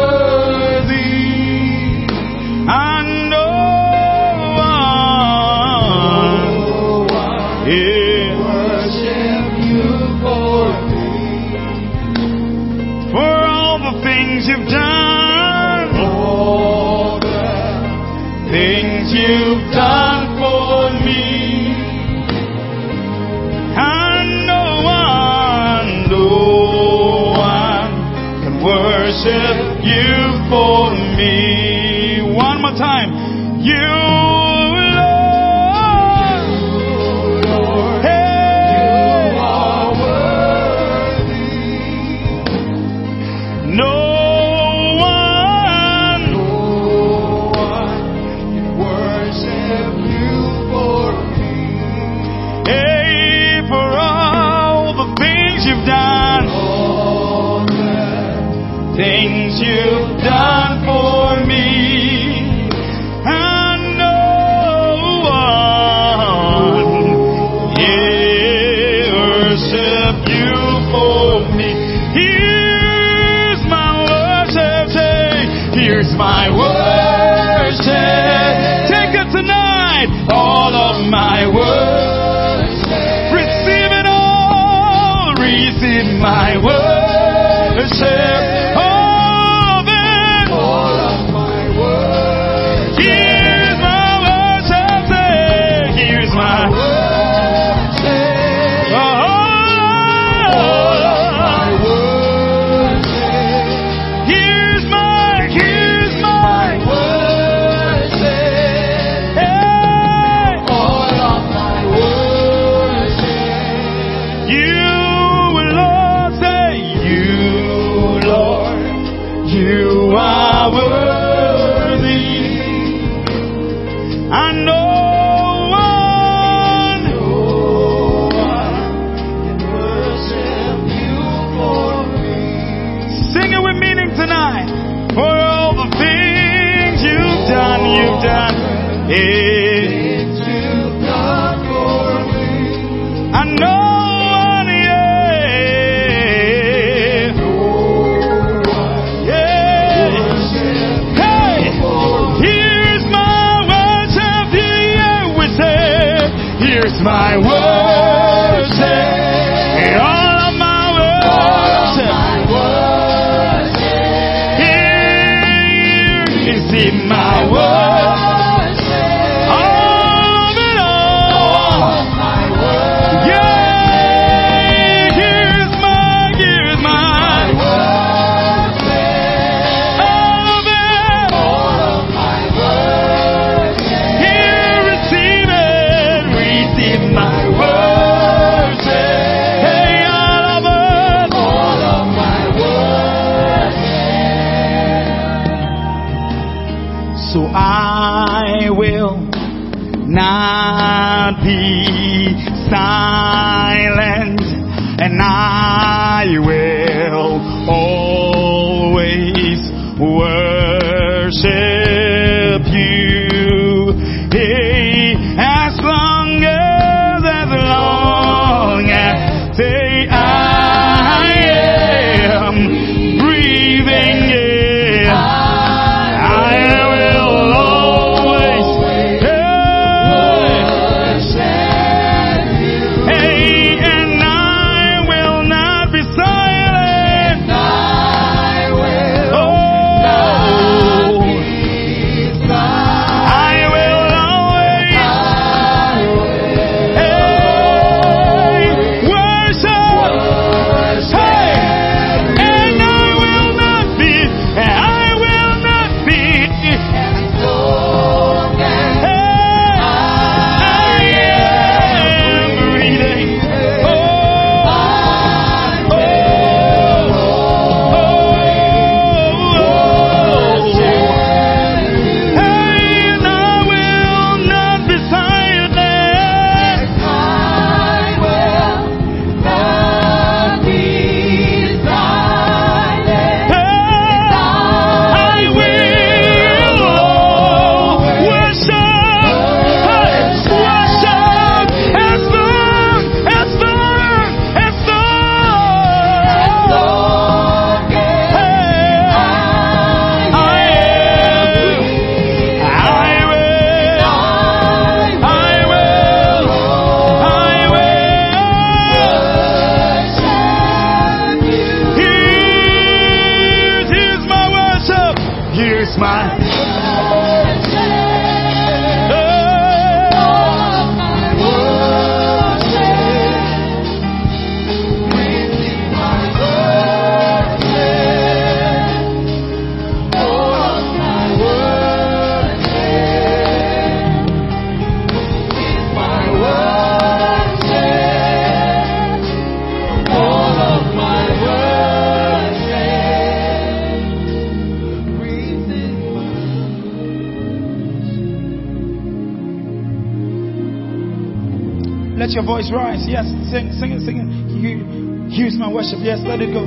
Let your voice rise. Yes, sing, sing it, sing it. Here's my worship. Yes, let it go.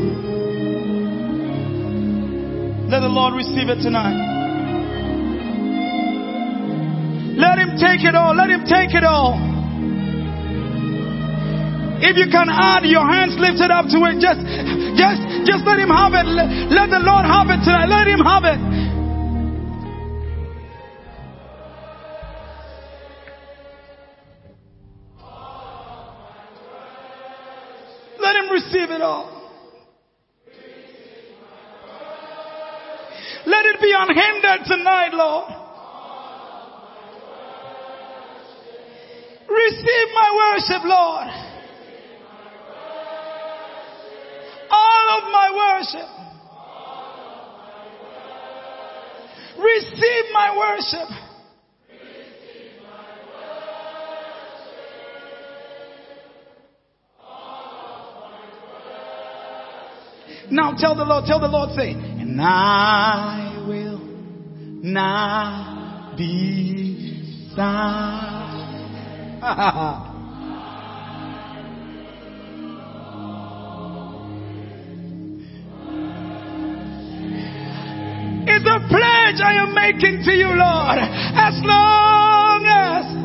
Let the Lord receive it tonight. Let Him take it all. Let Him take it all. If you can add your hands lifted up to it, just, just, just let Him have it. Let, let the Lord have it tonight. Let Him have it. Lord. Receive my worship, Lord. All of my worship. Receive my worship. Now tell the Lord, tell the Lord, say, and I not be silent. It's a pledge I am making to you, Lord. As long as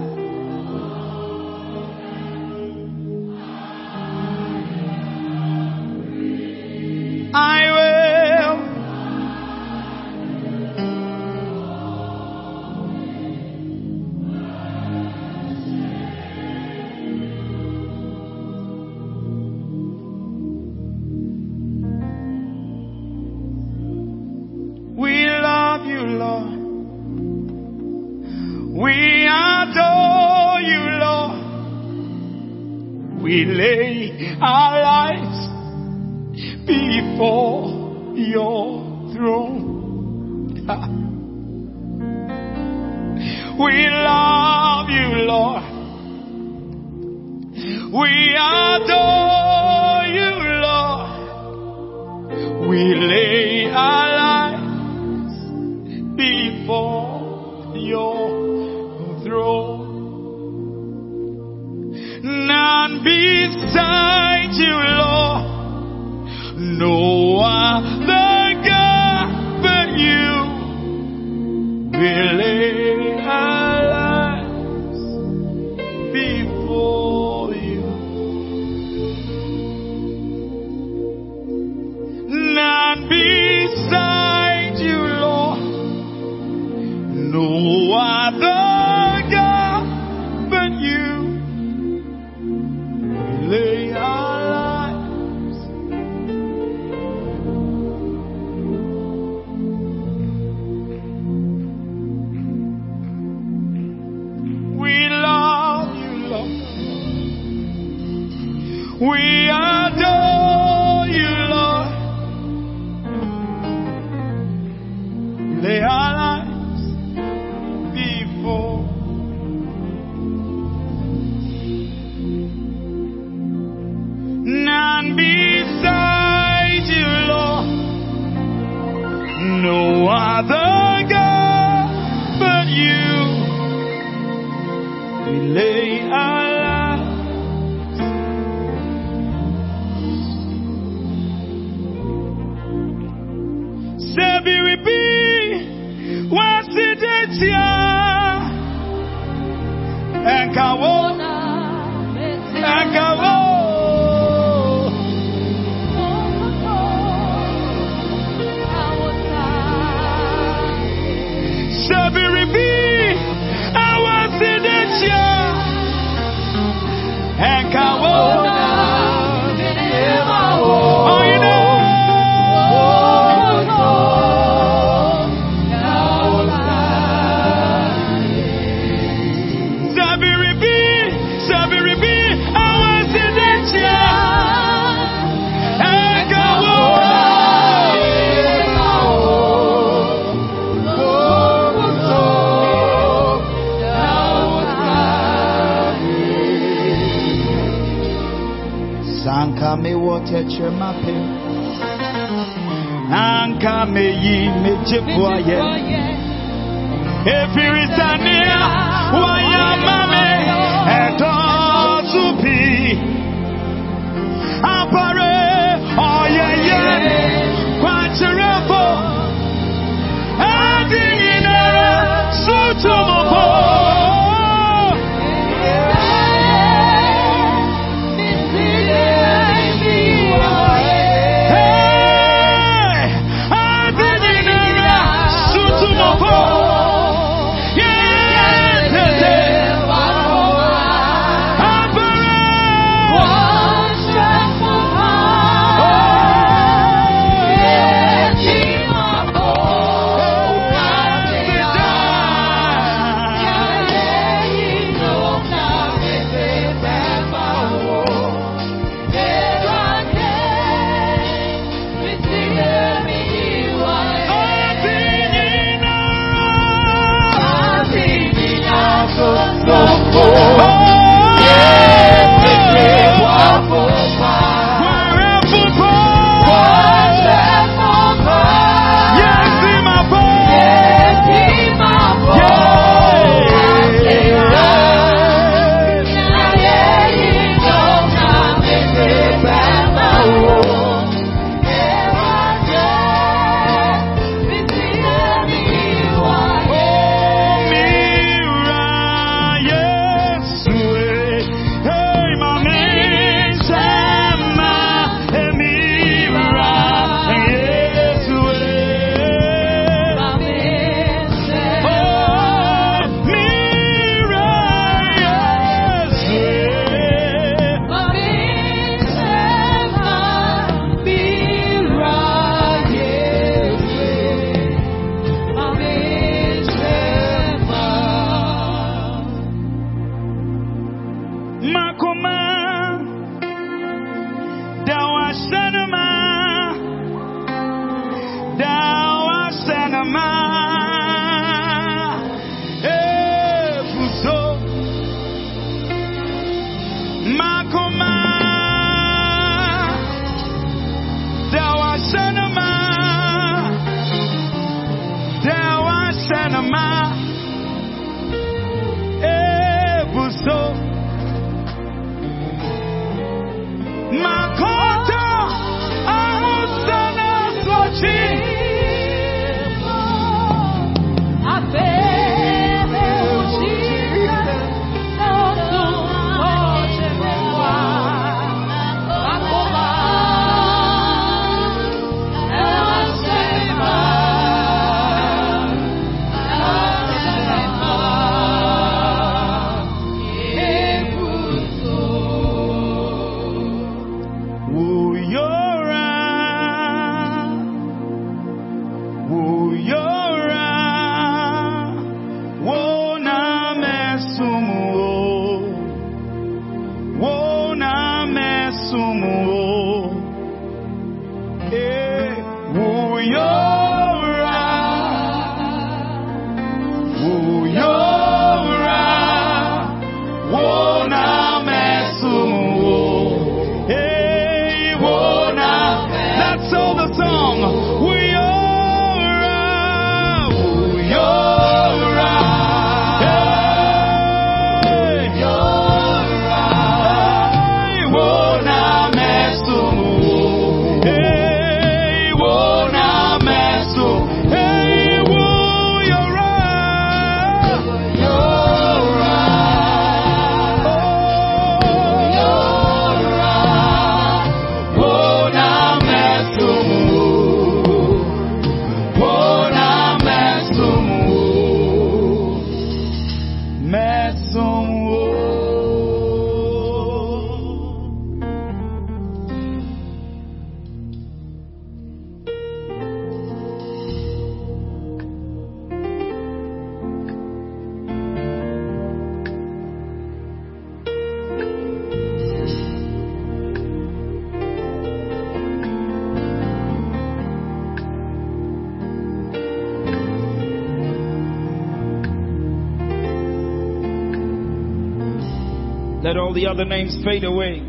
all the other names fade away.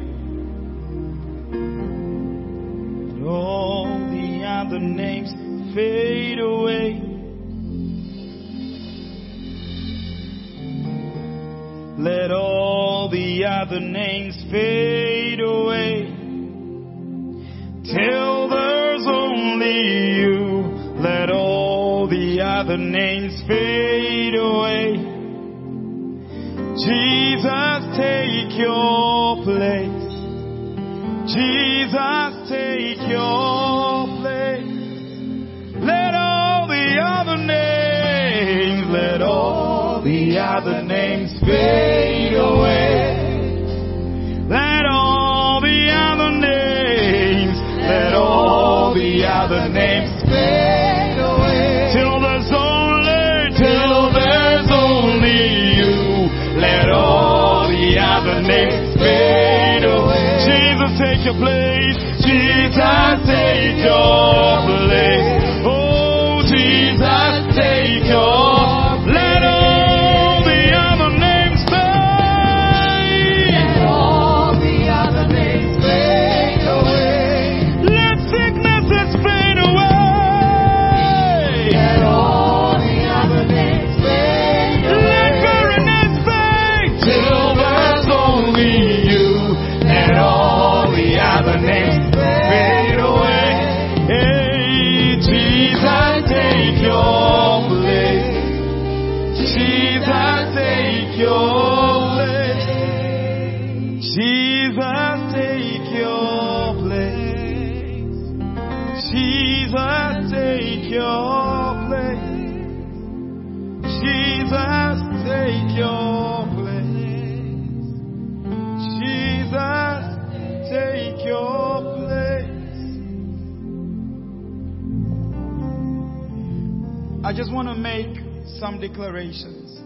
All the other names fade away. Let all the other names fade the names fade away. Let all the other names, let all the other names fade away. Till there's only, till there's only you. Let all the other names fade away. Jesus, take your place. Jesus, take your place. Some declarations.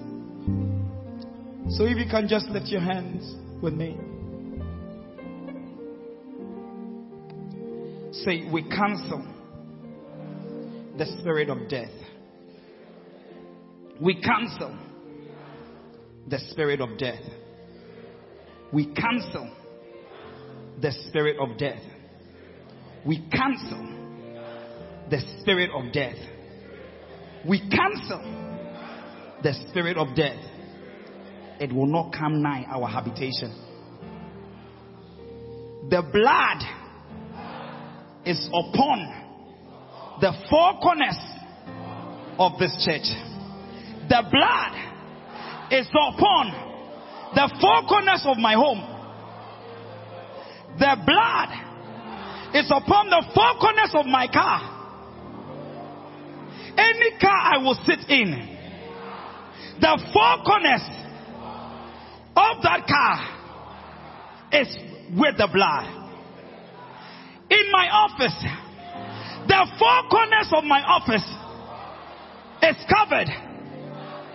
So if you can just lift your hands with me. Say, we cancel the spirit of death. We cancel the spirit of death. We cancel the spirit of death. We cancel the spirit of death. We cancel the spirit of death. It will not come nigh our habitation. The blood is upon the four corners of this church. The blood is upon the four corners of my home. The blood is upon the four corners of my car. Any car I will sit in, the four corners of that car is with the blood. In my office, the four corners of my office is covered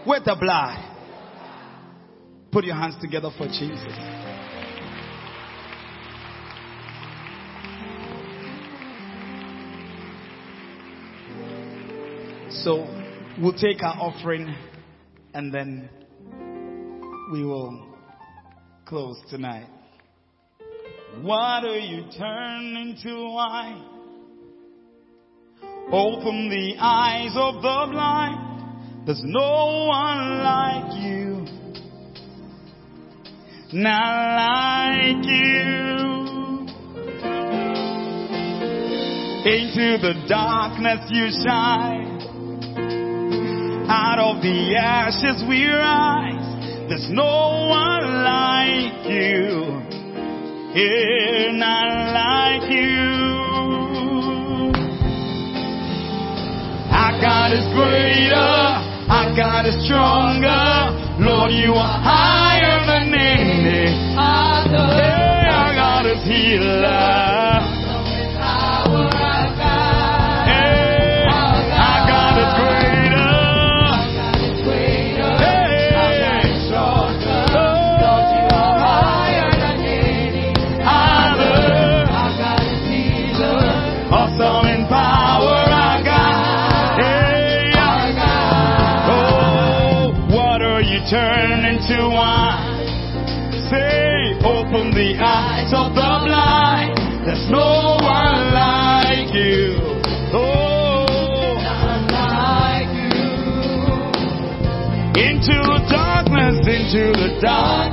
with the blood. Put your hands together for Jesus. So we'll take our offering and then we will close tonight. Water you turn into wine. Open the eyes of the blind. There's no one like you. Not like you. Into the darkness you shine. Out of the ashes we rise. There's no one like you. Here, not like you. Our God is greater. Our God is stronger. Lord, you are higher than any other. Hey, our God is healer.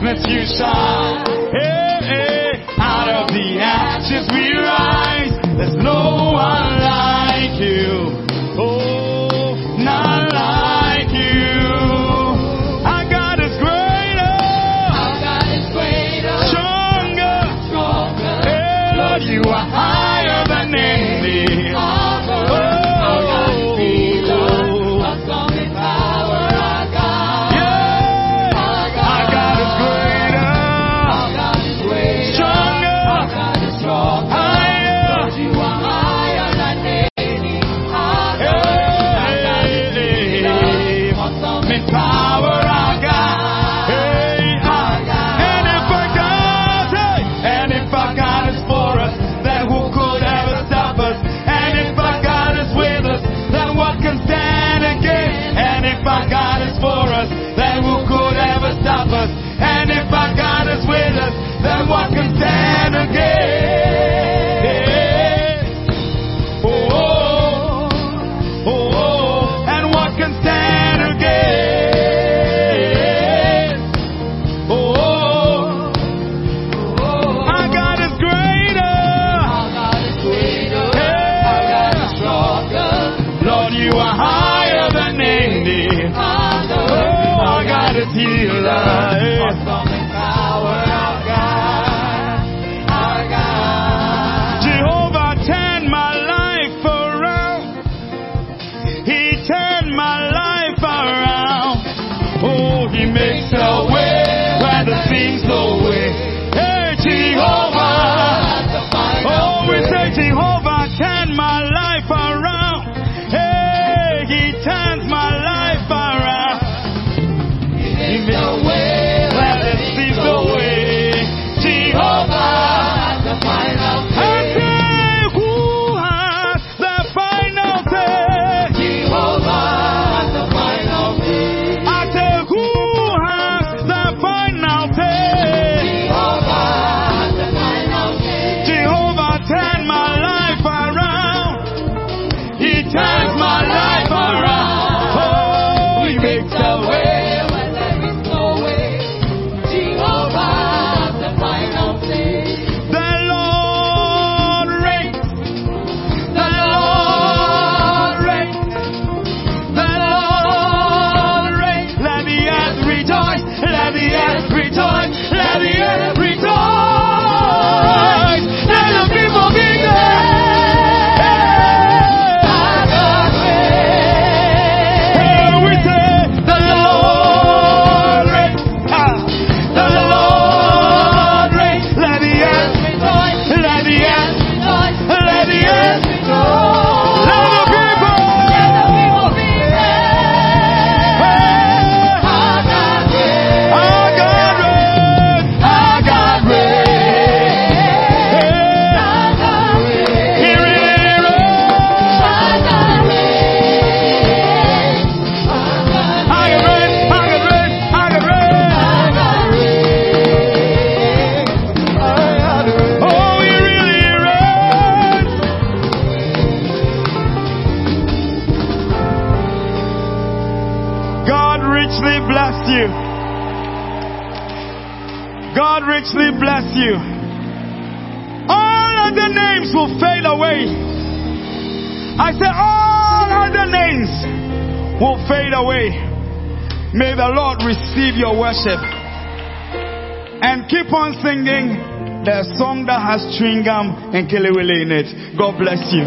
darkness you shine. Hey, hey. Out of the ashes we rise. There's no one chewing gum and kelewele in it. God bless you.